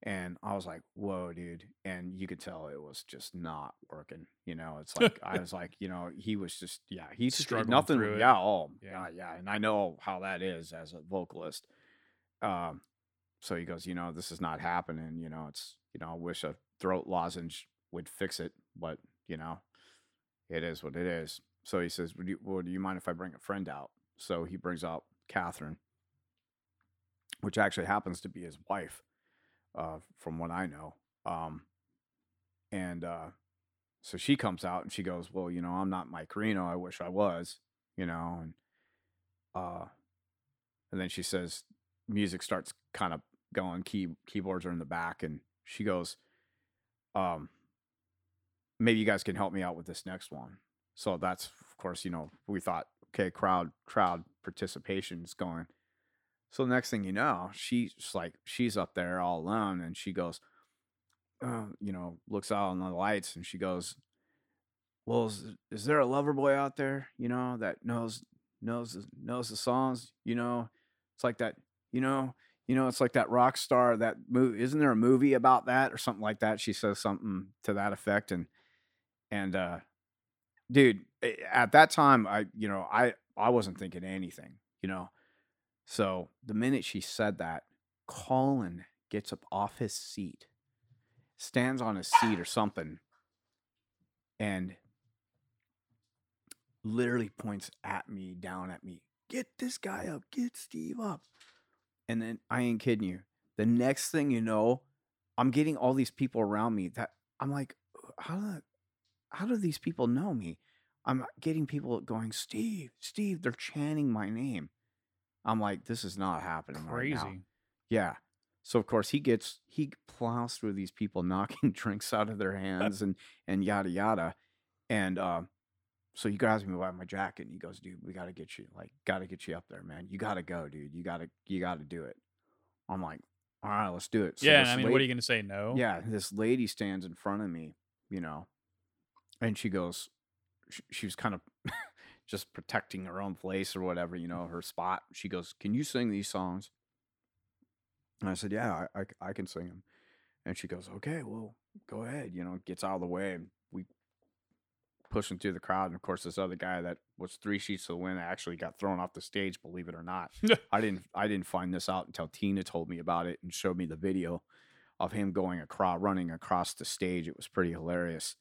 And I was like, whoa, dude. And you could tell it was just not working. You know, it's like, I was like, you know, he was just, yeah, he's Struggling nothing. through it. Yeah. Oh, Yeah. yeah. Yeah. And I know how that is as a vocalist. Um, so he goes, you know, this is not happening. You know, it's, you know, I wish a throat lozenge would fix it, but you know, it is what it is. So he says, would you, well, do you mind if I bring a friend out? So he brings out Catherine, which actually happens to be his wife, uh, from what I know. Um, and, uh, so she comes out and she goes, well, you know, I'm not Mike Reno. I wish I was, you know, and, uh, and then she says, music starts kind of going key keyboards are in the back and she goes um maybe you guys can help me out with this next one so that's of course you know we thought okay crowd crowd participation is going so the next thing you know she's like she's up there all alone and she goes uh, you know looks out on the lights and she goes well is, is there a lover boy out there you know that knows knows knows the songs you know it's like that you know you know, it's like that rock star that movie. Isn't there a movie about that or something like that? She says something to that effect, and and uh, dude, at that time, I you know, I I wasn't thinking anything, you know. So the minute she said that, Colin gets up off his seat, stands on his seat or something, and literally points at me, down at me. Get this guy up. Get Steve up. And then I ain't kidding you. The next thing you know, I'm getting all these people around me that I'm like, how do how do these people know me? I'm getting people going, Steve, Steve. They're chanting my name. I'm like, this is not happening. right now." Crazy. Yeah. So of course he gets he plows through these people knocking drinks out of their hands and and yada yada. And um so he grabs me by my jacket and he goes, dude, we gotta get you like gotta get you up there, man. You gotta go, dude. You gotta you gotta do it. I'm like, all right, let's do it. So yeah, I mean, what are you going to say? No. yeah, this lady stands in front of me, you know, and she goes, she was kind of just protecting her own place or whatever, you know, her spot. She goes, "Can you sing these songs?" And I said, "Yeah, I, I, I can sing them." And she goes, "Okay, well, go ahead." You know, gets out of the way, and we pushing through the crowd. And of course, this other guy that was three sheets to the wind actually got thrown off the stage. Believe it or not, I didn't I didn't find this out until Tina told me about it and showed me the video of him going across running across the stage. It was pretty hilarious.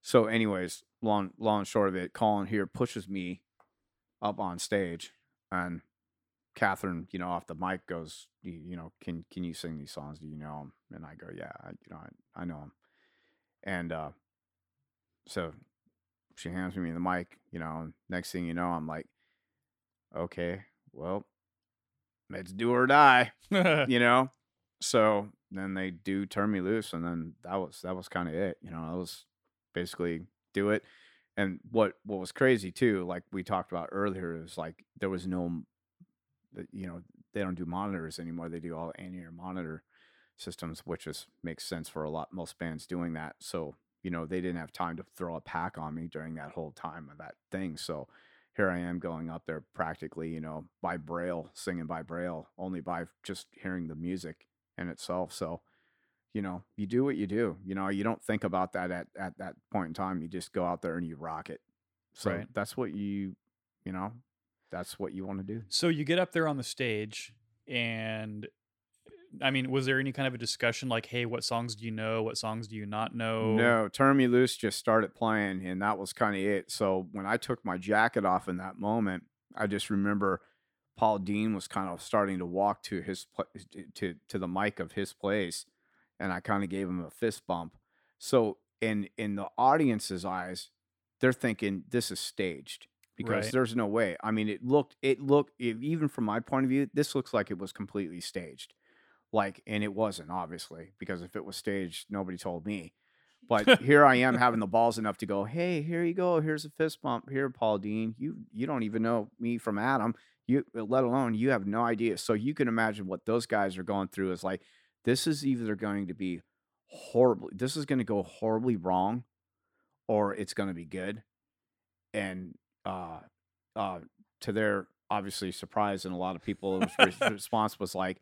So, anyways, long long and short of it, Colin here pushes me up on stage, and Catherine, you know, off the mic goes, you, you know, can can you sing these songs? Do you know them? And I go, yeah, I, you know, I, I know them. And uh, so she hands me the mic, you know, and next thing you know, I'm like, okay, well, let's do or die, you know. So then they do turn me loose, and then that was that was kind of it, you know. That was basically do it. And what what was crazy too, like we talked about earlier, is like there was no, you know, they don't do monitors anymore. They do all in-ear monitor systems, which is makes sense for a lot most bands doing that. So you know they didn't have time to throw a pack on me during that whole time of that thing. So here I am going up there practically, you know, by braille, singing by braille, only by just hearing the music in itself. So, you know, you do what you do. You know, you don't think about that at, at that point in time. You just go out there and you rock it. So Right. that's what you, you know, that's what you want to do. So you get up there on the stage, and I mean, was there any kind of a discussion like, "Hey, what songs do you know? What songs do you not know?" No, Turn Me Loose just started playing, and that was kind of it. So when I took my jacket off in that moment, I just remember Paul Dean was kind of starting to walk to his pla- to to the mic of his place, and I kind of gave him a fist bump. So in in the audience's eyes, they're thinking this is staged because Right. there's no way. I mean, it looked it looked e- even from my point of view, this looks like it was completely staged. Like, and it wasn't obviously because if it was staged, nobody told me. But here I am having the balls enough to go, hey, here you go. Here's a fist bump. Here, Paul Dean. You you don't even know me from Adam. You let alone you have no idea. So you can imagine what those guys are going through is like, this is either going to be horribly, this is going to go horribly wrong, or it's going to be good. And uh uh to their obviously surprise and a lot of people's re- response was like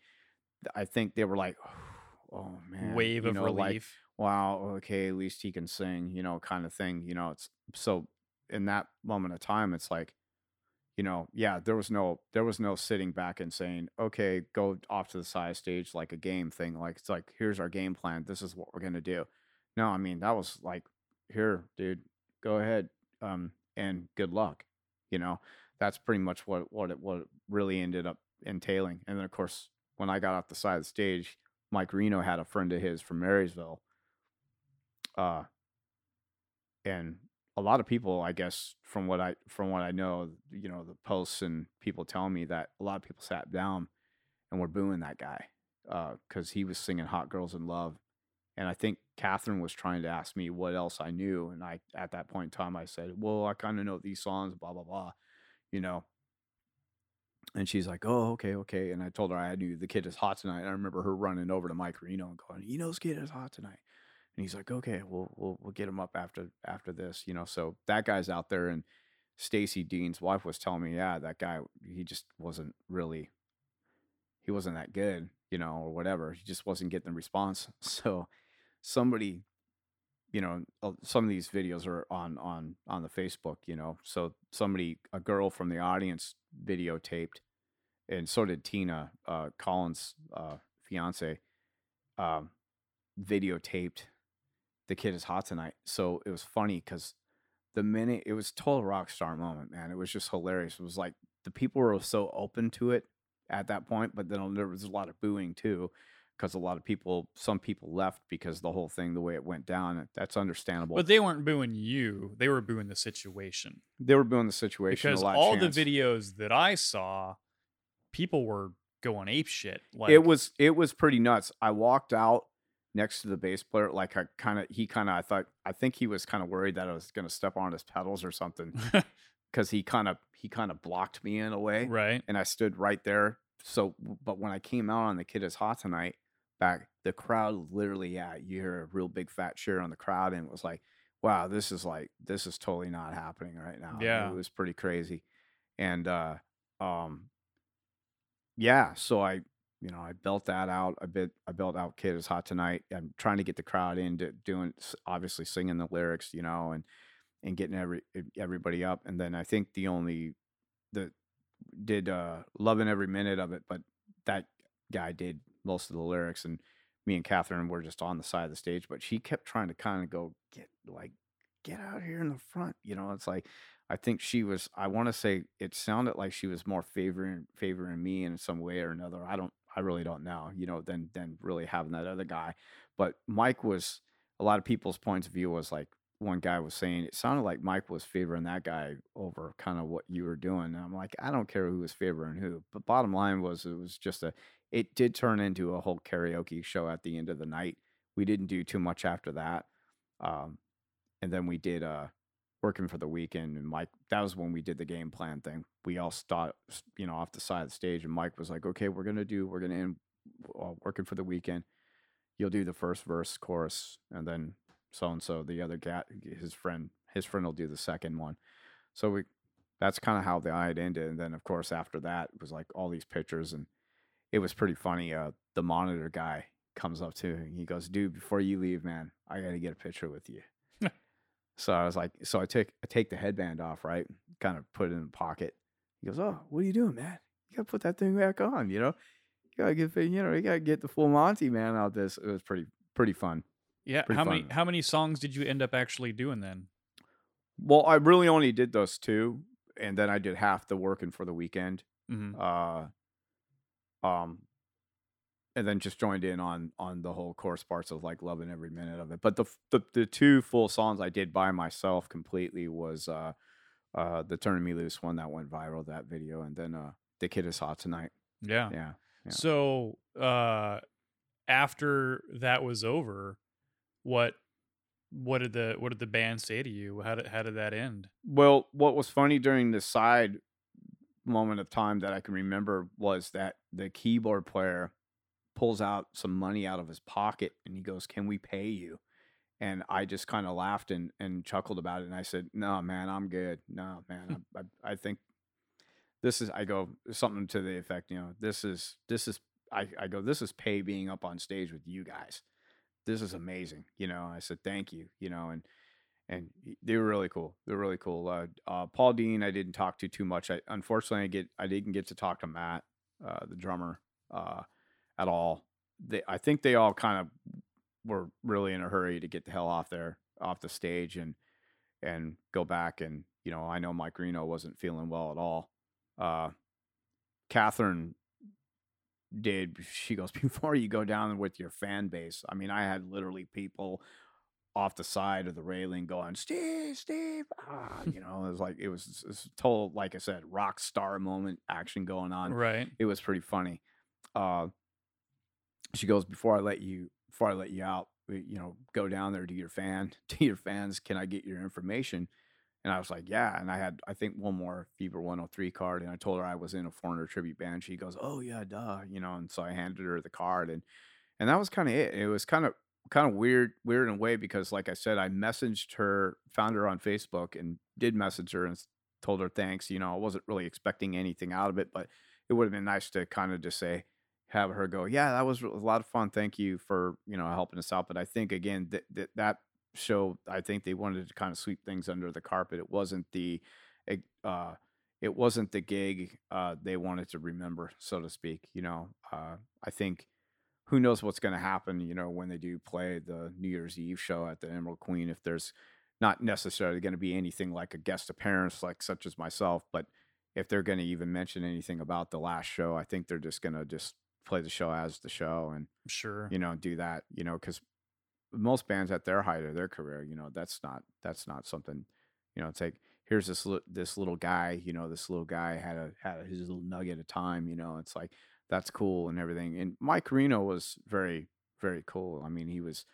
I think they were like, oh man, Wave you of know, like, relief. wow, okay, at least he can sing, you know, kind of thing. You know, it's so in that moment of time, it's like, you know, yeah, there was no there was no sitting back and saying, okay, go off to the side stage like a game thing. Like it's like, here's our game plan. This is what we're gonna do. No, I mean that was like, here, dude, go ahead, um, and good luck. You know, that's pretty much what what it what it really ended up entailing. And then of course, when I got off the side of the stage, Mike Reno had a friend of his from Marysville. Uh and a lot of people, I guess, from what I from what I know, you know, the posts and people telling me that a lot of people sat down and were booing that guy uh, because he was singing "Hot Girls in Love," and I think Catherine was trying to ask me what else I knew, and I at that point in time I said, "Well, I kind of know these songs, blah blah blah," you know. And she's like, "Oh, okay, okay." And I told her I knew the kid is hot tonight. And I remember her running over to Mike Reno and going, "You know, this kid is hot tonight." And he's like, "Okay, we'll we'll we'll get him up after after this." You know, so that guy's out there, and Stacy Dean's wife was telling me, "Yeah, that guy, he just wasn't really, he wasn't that good, you know, or whatever. He just wasn't getting the response." So somebody you know uh, some of these videos are on on on the facebook you know so somebody a girl from the audience videotaped and so did tina uh collins uh fiance um videotaped the kid is hot tonight so it was funny because the minute it was total rock star moment man it was just hilarious it was like the people were so open to it at that point but then there was a lot of booing too because a lot of people some people left because the whole thing the way it went down that's understandable But they weren't booing you; they were booing the situation. they were booing the situation Because all the videos that I saw, people were going ape shit. Like it was it was pretty nuts i walked out next to the bass player like i kind of he kind of i thought i think he was kind of worried that i was going to step on his pedals or something because he kind of he kind of blocked me in a way right. and I stood right there. So, but when I came out on the kid is hot tonight, back the crowd literally, yeah, you hear a real big fat cheer on the crowd, and it was like, wow, this is like this is totally not happening right now. Yeah. it was pretty crazy, and uh, um, yeah, so I, you know, I built that out. I bit, I built out kid is hot tonight. I'm trying to get the crowd into doing, obviously singing the lyrics, you know, and and getting every everybody up, and then I think the only the did uh loving every minute of it but that guy did most of the lyrics and me and catherine were just on the side of the stage but she kept trying to kind of go get like get out here in the front you know it's like i think she was i want to say it sounded like she was more favoring favoring me in some way or another i don't i really don't know you know than than really having that other guy but mike was a lot of people's points of view was like one guy was saying it sounded like Mike was favoring that guy over kind of what you were doing. And I'm like, I don't care who was favoring who. But bottom line was it was just a it did turn into a whole karaoke show at the end of the night. We didn't do too much after that. Um and then we did uh working for the weekend and Mike that was when we did the game plan thing. We all stopped you know off the side of the stage and Mike was like, "Okay, we're going to do we're going to end uh, working for the weekend. You'll do the first verse, chorus, and then so and so the other guy his friend his friend will do the second one so we that's kind of how the night ended and then of course after that it was like all these pictures and it was pretty funny uh the monitor guy comes up to me he goes dude before you leave man i gotta get a picture with you so i was like so i take i take the headband off right? Kind of put it in the pocket. He goes oh what are you doing man? You gotta put that thing back on you know? You gotta get you know you gotta get the full monty man out this. It was pretty pretty fun Yeah. Pretty how many how many songs did you end up actually doing then? Well, I really only did those two, and then I did half the working for the weekend, hmm uh, um, and then just joined in on on the whole chorus parts of like loving every minute of it. But the the the two full songs I did by myself completely was uh, uh, the "Turning Me Loose" one that went viral that video, and then uh, "The Kid Is Hot Tonight." Yeah. Yeah, yeah. So uh, after that was over, what what did the what did the band say to you? How did how did that end? Well, what was funny during the side moment of time that I can remember was that the keyboard player pulls out some money out of his pocket and he goes, "Can we pay you?" And I just kind of laughed and, and chuckled about it. And I said, "No, man, I'm good. No, man, I, I, I think this is." I go something to the effect, you know, this is this is. I, I go, this is pay being up on stage with you guys. This is amazing, you know. I said, thank you, you know, and and they were really cool. They're really cool. Uh, uh, Paul Dean, I didn't talk to too much. I unfortunately I get I didn't get to talk to Matt, uh, the drummer, uh, at all. They, I think they all kind of were really in a hurry to get the hell off there, off the stage, and and go back. And you know, I know Mike Reno wasn't feeling well at all. Uh, Catherine did. She goes before you go down with your fan base. I mean, I had literally people off the side of the railing going, Steve, Steve, ah, you know, it was like it was, it was total, like I said, rock star moment action going on. Right. It was pretty funny. Uh, she goes, before I let you, before I let you out, uh, you know, go down there to your fan, to your fans. Can I get your information? And I was like, yeah. And I had, I think, one more Fever 103 card. And I told her I was in a foreigner tribute band. She goes, oh yeah, duh, you know. And so I handed her the card, and and that was kind of it. It was kind of kind of weird, weird in a way because, like I said, I messaged her, found her on Facebook, and did message her and told her thanks. You know, I wasn't really expecting anything out of it, but it would have been nice to kind of just say, have her go, yeah, that was a lot of fun. Thank you for you know helping us out. But I think again that that that show, I think they wanted to kind of sweep things under the carpet. It wasn't the, uh, it wasn't the gig uh, they wanted to remember, so to speak. You know, uh, I think who knows what's going to happen. You know, when they do play the New Year's Eve show at the Emerald Queen, if there's not necessarily going to be anything like a guest appearance, like such as myself, but if they're going to even mention anything about the last show, I think they're just going to just play the show as the show and Sure. you know do that you know because most bands at their height of their career you know that's not that's not something you know it's like here's this li- this little guy you know this little guy had a had his little nugget of time you know it's like that's cool and everything and mike reno was very very cool i mean he was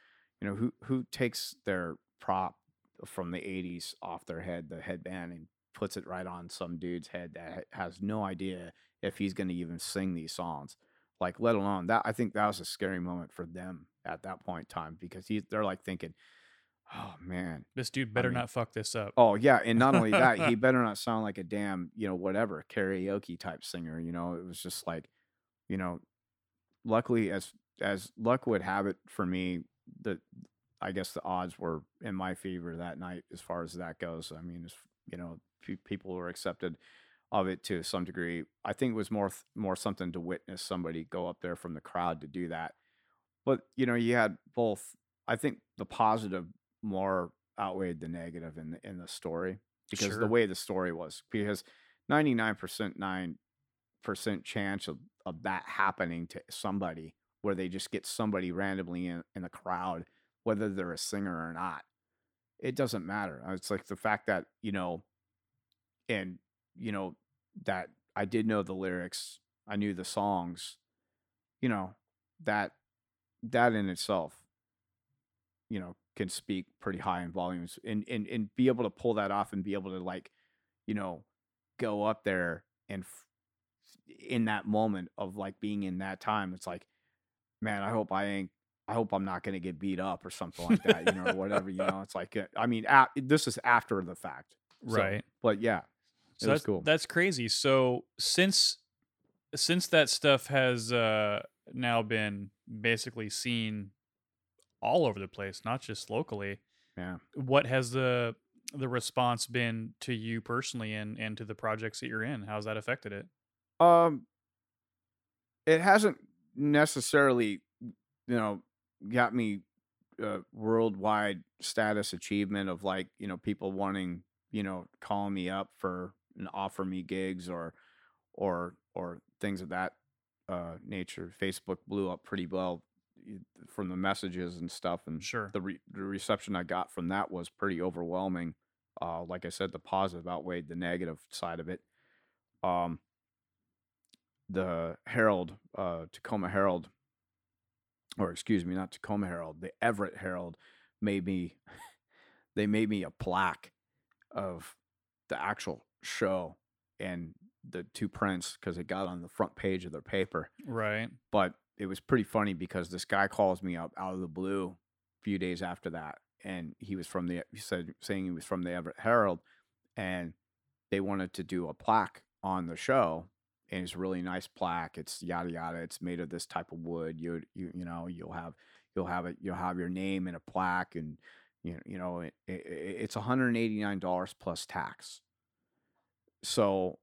you know who who takes their prop from the 80s off their head the headband and puts it right on some dude's head that has no idea if he's going to even sing these songs like let alone that i think that was a scary moment for them at that point in time because he, they're like thinking oh man This dude better mean- not fuck this up. oh yeah and not only that he better not sound like a damn you know whatever karaoke type singer you know it was just like you know luckily as as luck would have it for me the i guess the odds were in my favor that night as far as that goes i mean as you know pe- people were accepted of it to some degree. I think it was more more something to witness somebody go up there from the crowd to do that. But you know you had both i think the positive more outweighed the negative in the in the story because Sure. the way the story was because 99% 9% chance of, of that happening to somebody where they just get somebody randomly in, in the crowd whether they're a singer or not it doesn't matter. Uh, it's like the fact that you know and you know that i did know the lyrics i knew the songs you know that that in itself you know can speak pretty high in volumes and and and be able to pull that off and be able to like you know go up there and f- in that moment of like being in that time it's like man i hope i ain't i hope i'm not going to get beat up or something like that you know or whatever you know it's like uh, i mean a this is after the fact So, right. but yeah So that's cool. that's crazy. So since since that stuff has uh now been basically seen all over the place, not just locally, yeah what has the the response been to you personally and and to the projects that you're in? How's that affected it? Um, it hasn't necessarily, you know, got me uh, worldwide status achievement of like you know people wanting you know calling me up for and offer me gigs or or or things of that uh, nature. Facebook blew up pretty well from the messages and stuff, and Sure. the re- the reception I got from that was pretty overwhelming. Uh, like I said, the positive outweighed the negative side of it. Um, the Herald, uh, Tacoma Herald, or excuse me, not Tacoma Herald, the Everett Herald made me, they made me a plaque of the actual show and the two prints because it got on the front page of their paper Right. but it was pretty funny because this guy calls me up out of the blue a few days after that and he was from the he said saying he was from the Everett Herald and they wanted to do a plaque on the show and it's a really nice plaque it's yada yada it's made of this type of wood you you you know you'll have you'll have it you'll have your name in a plaque and you know, you know it, it, it's $189 plus tax so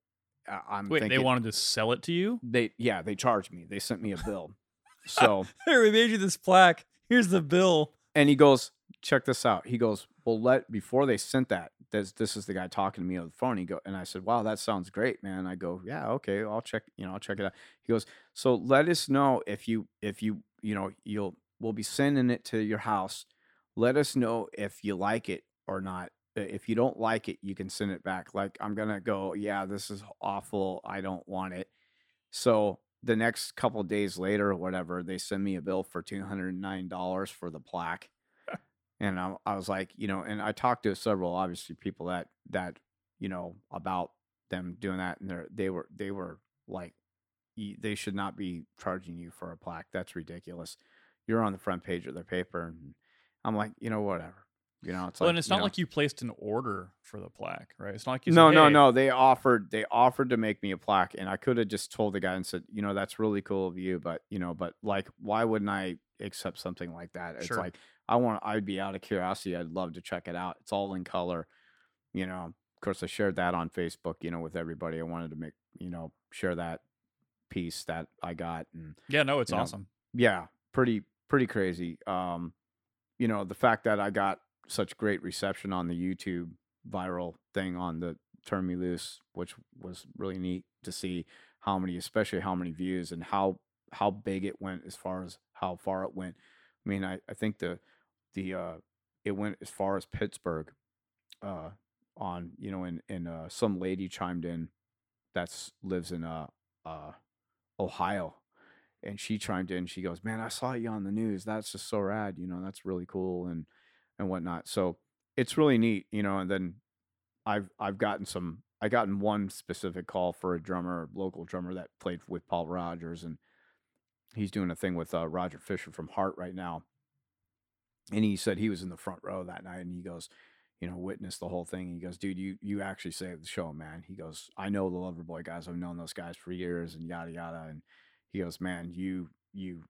I'm Wait, thinking, they wanted to sell it to you? they yeah they charged me. They sent me a bill. So Here, we made you this plaque. Here's the bill. and he goes check this out. He goes well let before they sent that this this is the guy talking to me on the phone. He go and i said wow that sounds great man. I go yeah okay i'll check you know i'll check it out. He goes so let us know if you if you you know you'll we'll be sending it to your house. Let us know if you like it or not if you don't like it you can send it back like i'm gonna go yeah this is awful i don't want it. So the next couple days later or whatever they send me a bill for $209 for the plaque. And I, I was like you know and i talked to several obviously people that that you know about them doing that and they they were they were like they should not be charging you for a plaque that's ridiculous. You're on the front page of their paper and i'm like you know whatever you know it's well, like and it's not know, like you placed an order for the plaque, right? It's not like you no said, no "Hey, no they offered they offered to make me a plaque and i could have just told the guy and said you know that's really cool of you but you know but like why wouldn't i accept something like that it's Sure. like i want i'd be out of curiosity i'd love to check it out it's all in color you know of course i shared that on facebook you know with everybody i wanted to make you know share that piece that i got and Yeah, no, it's you know, awesome. yeah pretty pretty crazy um you know the fact that i got such great reception on the youtube viral thing on the turn me loose which was really neat to see how many especially how many views and how how big it went as far as how far it went i mean i, I think the the uh it went as far as pittsburgh uh on you know and and uh some lady chimed in that's lives in uh uh ohio and she chimed in. She goes, "Man, I saw you on the news. That's just so rad. You know, that's really cool and and whatnot." So it's really neat, you know. And then I've I've gotten some. I gotten one specific call for a drummer, local drummer that played with Paul Rodgers, and he's doing a thing with uh, Roger Fisher from Heart right now. And he said he was in the front row that night, and he goes, you know, witnessed the whole thing. He goes, "Dude, you you actually saved the show, man." He goes, "I know the Loverboy guys. I've known those guys for years, and yada yada." And he goes, "Man, you you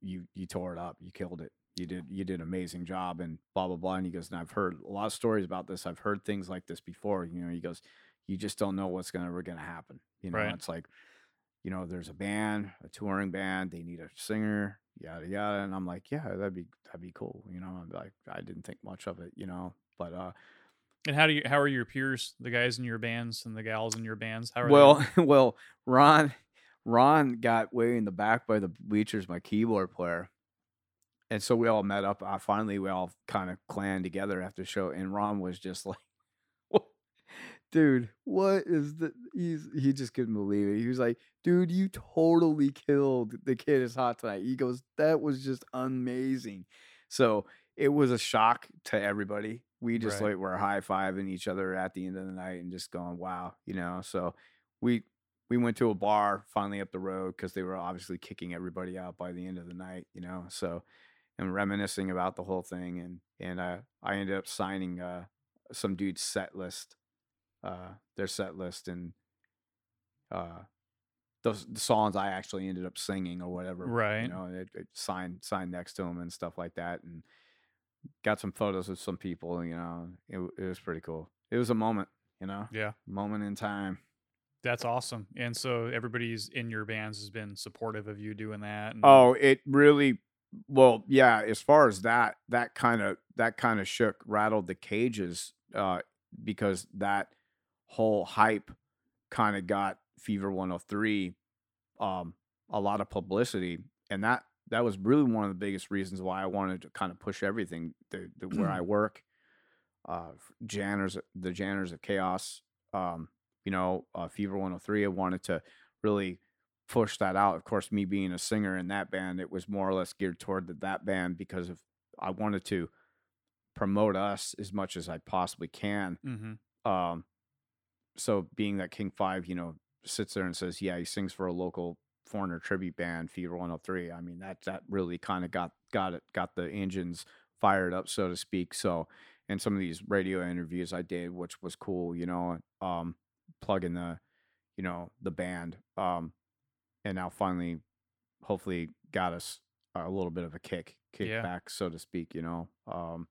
you you tore it up. You killed it. You did you did an amazing job." And blah blah blah. And he goes, "And I've heard a lot of stories about this. I've heard things like this before. You know." He goes, "You just don't know what's gonna ever gonna happen. You know, Right. it's like." You know, there's a band, a touring band. They need a singer, yada yada. And I'm like, yeah, that'd be that'd be cool. You know, I'm like, I didn't think much of it. You know, but uh, And how do you how are your peers, the guys in your bands and the gals in your bands? How are they? Well, well, Ron, Ron got way in the back by the bleachers, my keyboard player, and so we all met up. Uh, finally, we all kind of clan together after the show, and Ron was just like, "What, dude? What is the?" He's he just couldn't believe it. He was like, "Dude, you totally killed the kid is hot tonight." He goes, "That was just amazing." So it was a shock to everybody. We just Right. like were high fiving each other at the end of the night and just going, "Wow," you know. So we we went to a bar finally up the road because they were obviously kicking everybody out by the end of the night, you know. So and reminiscing about the whole thing, and and uh, I ended up signing uh, some dude's set list, uh, their set list, and uh, those the songs I actually ended up singing or whatever, Right. You know, it, it signed signed next to them and stuff like that, and got some photos of some people. You know, it it was pretty cool. It was a moment, you know, yeah, moment in time. that's awesome. And so everybody's in your bands has been supportive of you doing that. And, Oh, it really well, yeah, as far as that that kind of that kind of shook rattled the cages uh because that whole hype kind of got Fever 103 um, a lot of publicity, and that that was really one of the biggest reasons why I wanted to kind of push everything the, the where I work, uh, Janitors, the Janitors of Chaos, um, you know, uh, Fever 103. I wanted to really push that out. Of course, me being a singer in that band, it was more or less geared toward the, that band because of I wanted to promote us as much as I possibly can. Mm-hmm. Um, so being that King Five, you know, sits there and says, "Yeah, he sings for a local foreigner tribute band, Fever 103." I mean, that that really kind of got got it got the engines fired up, so to speak. So, and some of these radio interviews I did, which was cool, you know, um, plugging the, you know, the band, um, and now finally, hopefully, got us a little bit of a kick, kick Yeah. back, so to speak. You know, um,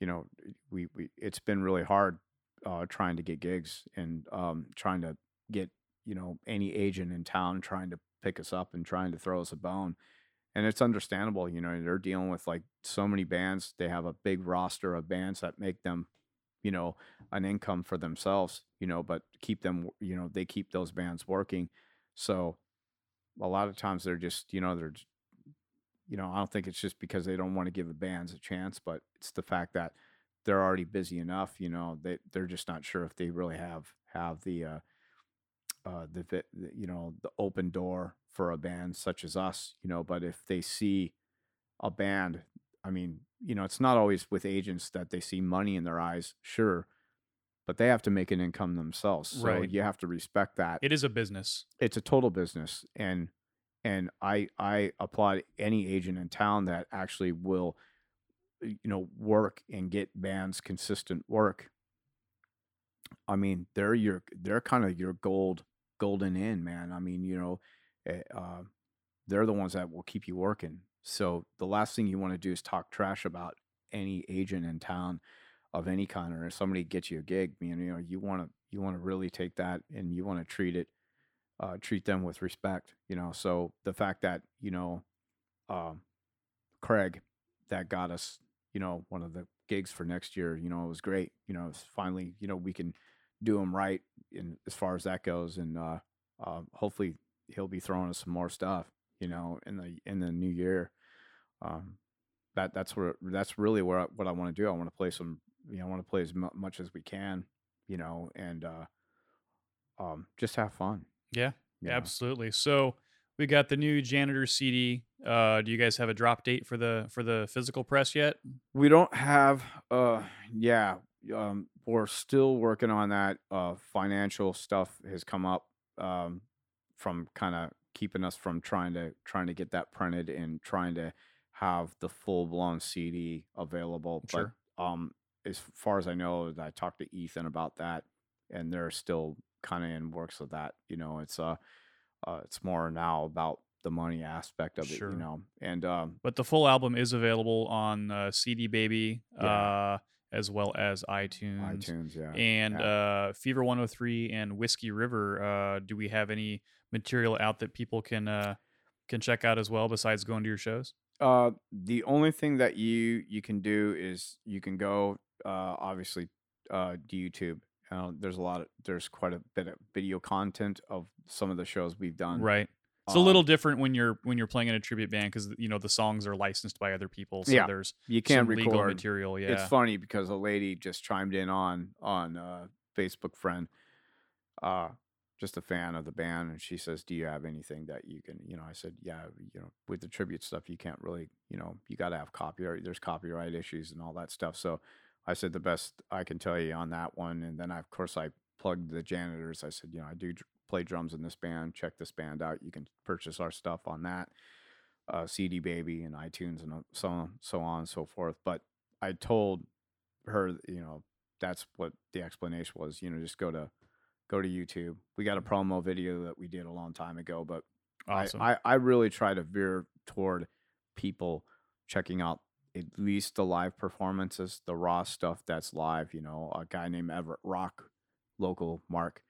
you know, we we it's been really hard uh, trying to get gigs and um, trying to get you know any agent in town trying to pick us up and trying to throw us a bone and it's understandable you know they're dealing with like so many bands they have a big roster of bands that make them you know an income for themselves you know but keep them you know they keep those bands working so a lot of times they're just you know they're you know i don't think it's just because they don't want to give the bands a chance but it's the fact that they're already busy enough you know they they're just not sure if they really have have the uh uh the, the you know the open door for a band such as us you know but if they see a band i mean you know it's not always with agents that they see money in their eyes sure but they have to make an income themselves so Right. you have to respect that. It is a business. it's a total business and and i i applaud any agent in town that actually will you know work and get bands consistent work. I mean they're your they're kind of your gold golden in man. I mean you know eh, uh, they're the ones that will keep you working. So the last thing you want to do is talk trash about any agent in town of any kind or if somebody gets you a gig you know you want to you want to really take that and you want to treat it uh, treat them with respect, you know. So the fact that you know, um, Craig, that got us, you know, one of the gigs for next year, you know, it was great. You know, it's finally, you know, we can do him right in as far as that goes, and uh, uh, hopefully he'll be throwing us some more stuff, you know, in the in the new year. Um, that that's where that's really where I, what I want to do. I want to play some, you know, I want to play as mu- much as we can, you know, and uh, um, just have fun. Yeah, know. absolutely. So we got the new janitor CD. Uh, do you guys have a drop date for the for the physical press yet? We don't have uh yeah, um we're still working on that. Uh financial stuff has come up um from kind of keeping us from trying to trying to get that printed and trying to have the full blown CD available. Sure. But um as far as I know, I talked to Ethan about that and they're still kind of in works with that. You know, it's uh uh it's more now about the money aspect of it, you know. And um But the full album is available on uh, CD Baby, Yeah. uh, as well as iTunes. iTunes, yeah. And yeah. uh, Fever 103 and Whiskey River. Uh, do we have any material out that people can uh, can check out as well besides going to your shows? Uh, the only thing that you you can do is you can go uh obviously uh to YouTube. Uh, there's a lot of there's quite a bit of video content of some of the shows we've done. Right. It's a Um, little different when you're when you're playing in a tribute band because you know the songs are licensed by other people, so Yeah, there's You can't some legal record. material. Yeah, It's funny because a lady just chimed in on on uh Facebook friend, uh, just a fan of the band, and she says, "Do you have anything that you can?" You know, I said, "Yeah, you know, with the tribute stuff, you can't really, you know, you got to have copyright. There's copyright issues and all that stuff." So I said the best I can tell you on that one, and then I, of course I plugged the janitors. I said, you know, I do play drums in this band. Check this band out. You can purchase our stuff on that uh, CD Baby and iTunes and uh, so on, so on and so forth. But I told her, you know, that's what the explanation was. You know, just go to go to YouTube. We got a promo video that we did a long time ago, but awesome. I, I I really try to veer toward people checking out at least the live performances, the raw stuff that's live. You know, a guy named Everett Rock, local Mark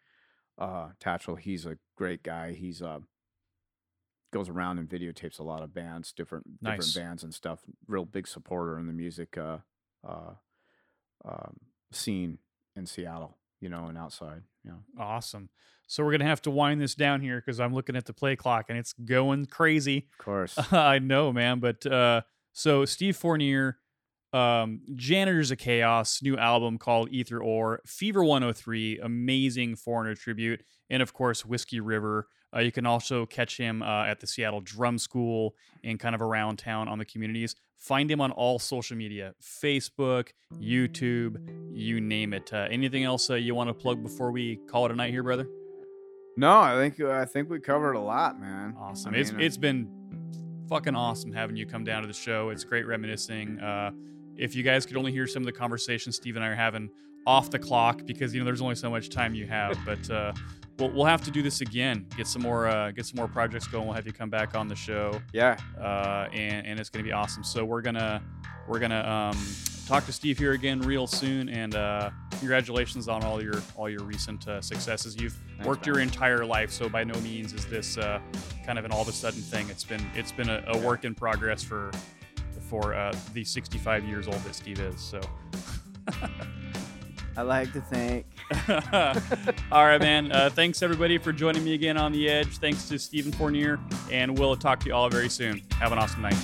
uh, Tatchell. He's a great guy. He's uh goes around and videotapes a lot of bands, different Nice. different bands and stuff. Real big supporter in the music uh, uh, um, scene in Seattle. You know, and outside. Know. Awesome. So we're gonna have to wind this down here because I'm looking at the play clock and it's going crazy. Of course. I know, man. But uh, so Steve Fournier, um, Janitors of Chaos, new album called Ether Ore, Fever 103, amazing foreigner tribute, and of course Whiskey River. Uh, you can also catch him uh, at the Seattle Drum School and kind of around town on the communities. Find him on all social media Facebook, YouTube, you name it. Uh, anything else uh, you want to plug before we call it a night here, brother? No, I think I think we covered a lot, man. Awesome. I it's mean, it's been fucking awesome having you come down to the show. It's great reminiscing. Uh, if you guys could only hear some of the conversations Steve and I are having off the clock, because you know there's only so much time you have, but uh, we'll we'll have to do this again. Get some more uh, get some more projects going. We'll have you come back on the show, yeah. uh, and and it's gonna be awesome. So we're gonna we're gonna um, talk to Steve here again real soon, and uh, congratulations on all your all your recent uh, successes. You've Thanks, worked man. your entire life, so by no means is this uh, kind of an all of a sudden thing. It's been it's been a, a work in progress for for uh, the 65 years old that Steve is. So, I like to think. all right, man. Uh, thanks everybody for joining me again on the Edge. Thanks to Stephen Fournier, and we'll talk to you all very soon. Have an awesome night.